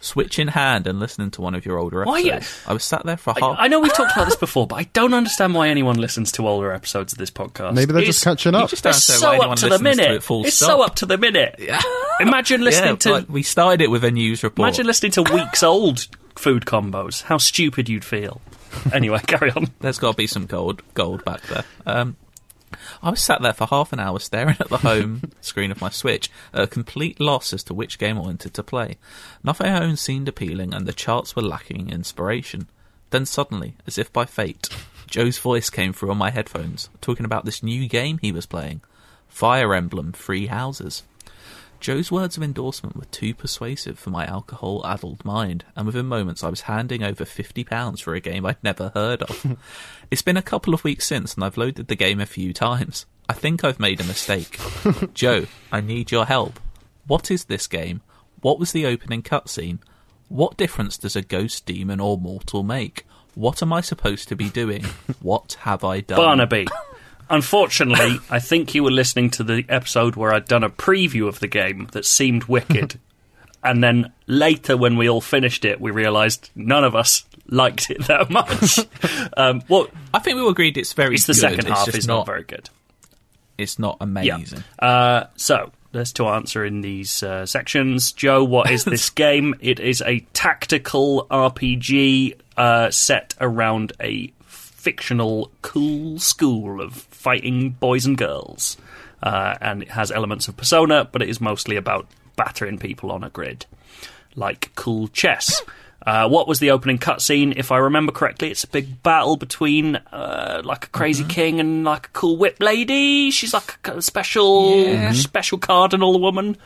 Switch in hand and listening to one of your older Why episodes. you- I was sat there for half. I, I know we've talked about this before, but I don't understand why anyone listens to older episodes of this podcast. Maybe they're It's- just catching up. just don't It's so up to the listens to minute. it full it's stop. so up to the minute. Yeah. Imagine listening yeah, to like, we started it with a news report. imagine listening to weeks old food combos. How stupid you'd feel. Anyway, carry on. There's got to be some gold gold back there. Um, I was sat there for half an hour staring at the home screen of my Switch, at a complete loss as to which game I wanted to play. Nothing I owned seemed appealing, and the charts were lacking inspiration. Then suddenly, as if by fate, Joe's voice came through on my headphones, talking about this new game he was playing Fire Emblem Three Houses. Joe's words of endorsement were too persuasive for my alcohol addled mind, and within moments I was handing over £50 for a game I'd never heard of. it's been a couple of weeks since, and I've loaded the game a few times. I think I've made a mistake. Joe, I need your help. What is this game? What was the opening cutscene? What difference does a ghost, demon, or mortal make? What am I supposed to be doing? What have I done? Barnaby. Unfortunately, I think you were listening to the episode where I'd done a preview of the game that seemed wicked. and then later, when we all finished it, we realised none of us liked it that much. um, well, I think we all agreed it's very it's the good. second it's half just is not, very good. It's not amazing. Uh, so there's to answer in these uh, sections. Joe, what is this game? It is a tactical RPG uh, set around a fictional cool school of fighting boys and girls, uh, and it has elements of Persona, but it is mostly about battering people on a grid, like cool chess. Uh, what was the opening cutscene? If I remember correctly, it's a big battle between uh, like a crazy king and like a cool whip lady. She's like a special special cardinal woman,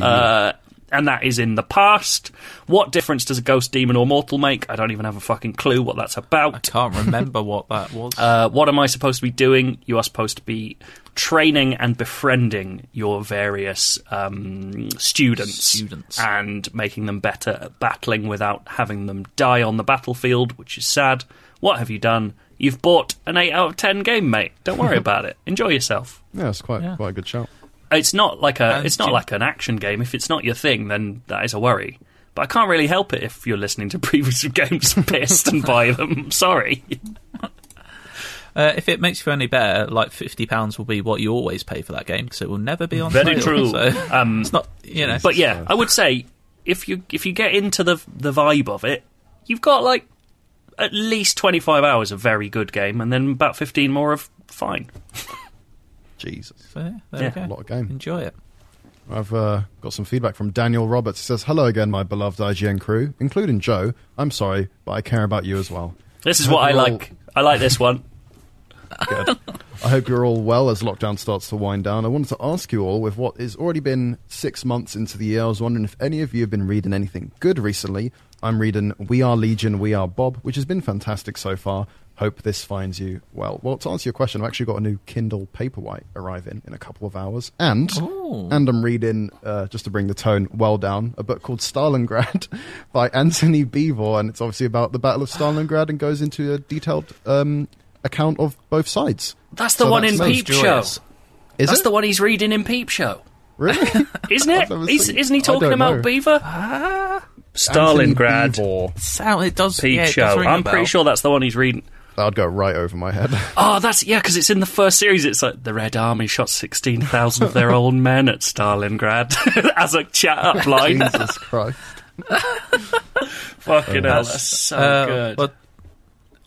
uh, and that is in the past. What difference does a ghost, demon, or mortal make? I don't even have a fucking clue what that's about. I can't remember what that was. Uh, what am I supposed to be doing? You are supposed to be training and befriending your various um, students, Students. and making them better at battling without having them die on the battlefield, which is sad. What have you done? You've bought an 8 out of 10 game, mate. Don't worry about it. Enjoy yourself. Yeah, it's quite Yeah. quite a good shout. It's not like a And it's not like an action game. If it's not your thing, then that is a worry. But I can't really help it if you're listening to previous games pissed and buy them. Sorry. Uh, if it makes you feel any better, like fifty pounds will be what you always pay for that game because it will never be on Very sale. true. So Um, it's not, you know. But yeah, I would say if you if you get into the the vibe of it, you've got like at least twenty five hours of very good game, and then about fifteen more of fine. Jesus. So, there Yeah. we go. A lot of game. Enjoy it. I've uh, got some feedback from Daniel Roberts. He says, Hello again, my beloved IGN crew, including Joe. I'm sorry, but I care about you as well. This is Hope what I you're all- like. I like this one. Good. I hope you're all well as lockdown starts to wind down. I wanted to ask you all, with what has already been six months into the year, I was wondering if any of you have been reading anything good recently. I'm reading We Are Legion, We Are Bob, which has been fantastic so far. Hope this finds you well. Well, to answer your question, I've actually got a new Kindle Paperwhite arriving in a couple of hours, and Ooh. and I'm reading uh, just to bring the tone well down a book called Stalingrad by Antony Beevor, and it's obviously about the Battle of Stalingrad and goes into a detailed um, account of both sides. That's the So one that's in. Peep Show. Is That's it the one he's reading in Peep Show, really? isn't I've it? never He's, seen- isn't he talking about know. Beevor? Stalingrad. Antony Beevor. Sound it does. Peep yeah, it does Show. ring a I'm pretty sure that's the one he's reading. That'd go right over my head. Oh, that's yeah, because it's in the first series. It's like the Red Army shot sixteen thousand of their own men at Stalingrad as a chat up line. Jesus Christ. Fucking hell, that's so Uh, good. But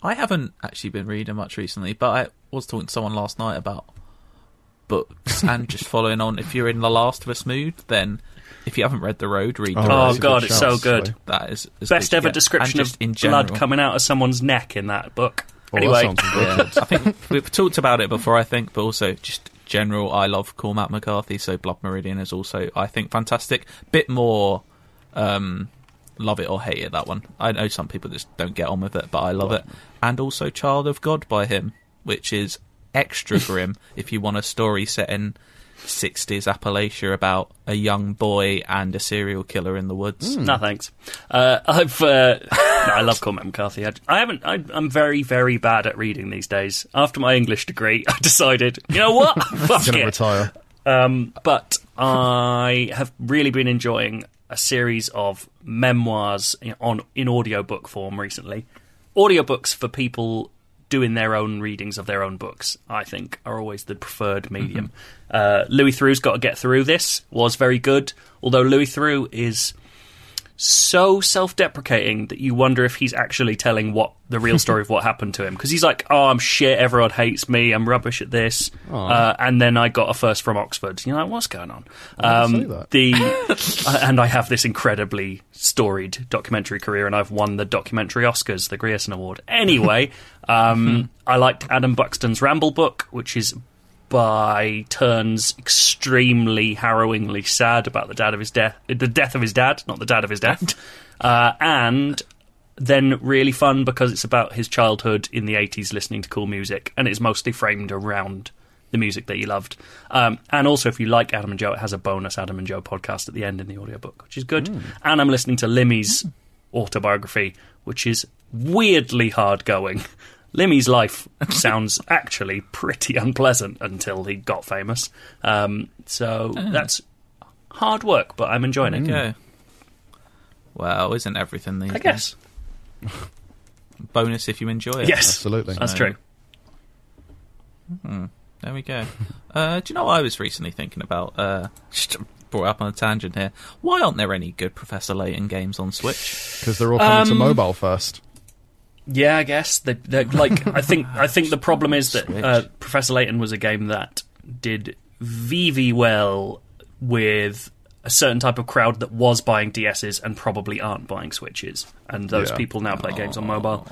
I haven't actually been reading much recently, but I was talking to someone last night about books and just following on. If you're in The Last of Us mood, then if you haven't read The Road, read The Oh, Road. oh god, it's so good. Sway. That is as Best good as you ever description of in general. blood coming out of someone's neck in that book. Oh, anyway, that Yeah. I think we've talked about it before. I think, but also just general. I love Cormac McCarthy, so Blood Meridian is also I think fantastic. Bit more um, love it or hate it. That one. I know some people just don't get on with it, but I love it. And also Child of God by him, which is extra grim. if you want a story set in 60s Appalachia about a young boy and a serial killer in the woods. no thanks. Uh, I've uh, no, I love Cormac McCarthy. I, I haven't. I, I'm very, very bad at reading these days. After my English degree, I decided, you know what, fuck Gonna it. retire. Um, but I have really been enjoying a series of memoirs in, on in audiobook form recently. Audiobooks for people doing their own readings of their own books, I think, are always the preferred medium. Uh, Louis Theroux's Gotta Get Theroux This was very good, although Louis Theroux is so self-deprecating that you wonder if he's actually telling what the real story of what happened to him. Because he's like oh i'm shit everyone hates me i'm rubbish at this. Uh, and then i got a first from oxford. You're like what's going on? Um, the and i have this incredibly storied documentary career and i've won the documentary oscars the grierson award. Anyway um, i liked adam buxton's ramble book which is by turns extremely harrowingly sad about the dad of his death, the death of his dad, not the dad of his dad, uh, and then really fun because it's about his childhood in the 80s listening to cool music and it's mostly framed around the music that he loved. Um, and also, if you like Adam and Joe, it has a bonus Adam and Joe podcast at the end in the audiobook, which is good. And I'm listening to Limmy's autobiography, which is weirdly hard going. Limmy's life sounds actually pretty unpleasant until he got famous. Um, so that's hard work, but I'm enjoying it. Go. Well, isn't everything these I guess. Bonus if you enjoy it. Yes, Absolutely. That's So- true. There we go. Uh, do you know what I was recently thinking about? Uh, just brought up on a tangent here. Why aren't there any good Professor Layton games on Switch? Because they're all coming to Um, mobile first. Yeah, I guess they, they're like. I think. I think the problem is that uh, Professor Layton was a game that did VV well with a certain type of crowd that was buying DSs and probably aren't buying Switches, and those Yeah. people now play games on mobile.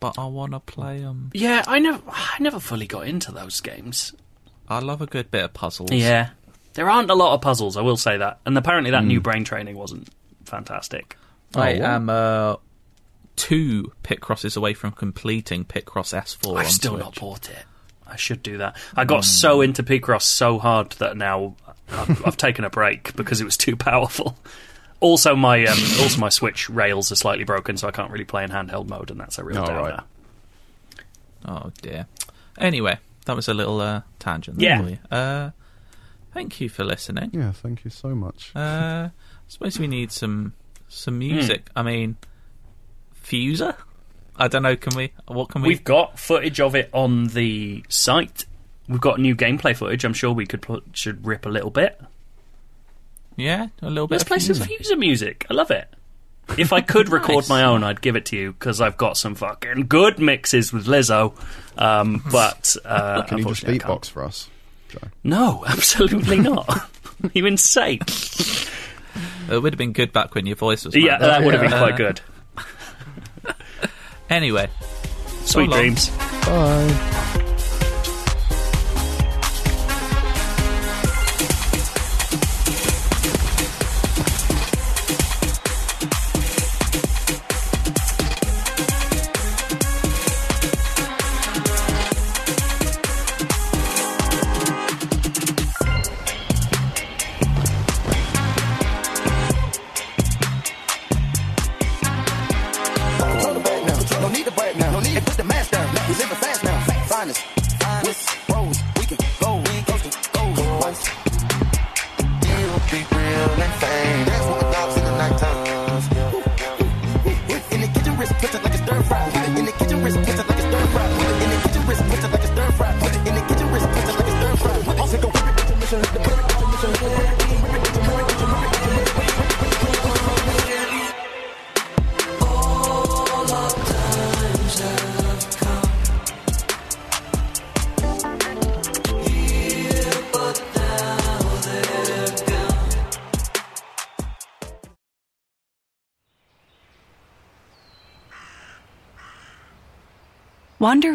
But I want to play them. Yeah, I never, I never fully got into those games. I love a good bit of puzzles. Yeah, there aren't a lot of puzzles. I will say that, and apparently that new brain training wasn't fantastic. I what? am uh, two Picrosses away from completing Picross S4 I've on still Switch. not bought it. I should do that. I got so into Picross so hard that now I've, I've taken a break because it was too powerful. Also, my um, also my Switch rails are slightly broken, so I can't really play in handheld mode, and that's a real Oh, downer. right. Oh dear. Anyway, that was a little uh, tangent. Yeah. there. Uh, thank you for listening. Yeah, thank you so much. Uh, I suppose we need some Hmm. some music. I mean, Fuser. I don't know. Can we? What can we? We've got footage of it on the site. We've got new gameplay footage. I'm sure we could put, should rip a little bit. yeah, a little bit. Let's of play some Fuser. Fuser music. I love it. If I could record my own, I'd give it to you because I've got some fucking good mixes with Lizzo. Um, but uh, Can you just unfortunately I can't. beatbox for us? Joe? No, absolutely not. Are you insane? It would have been good back when your voice was. yeah, like that would have been quite good. Anyway, Sweet long. dreams. Bye.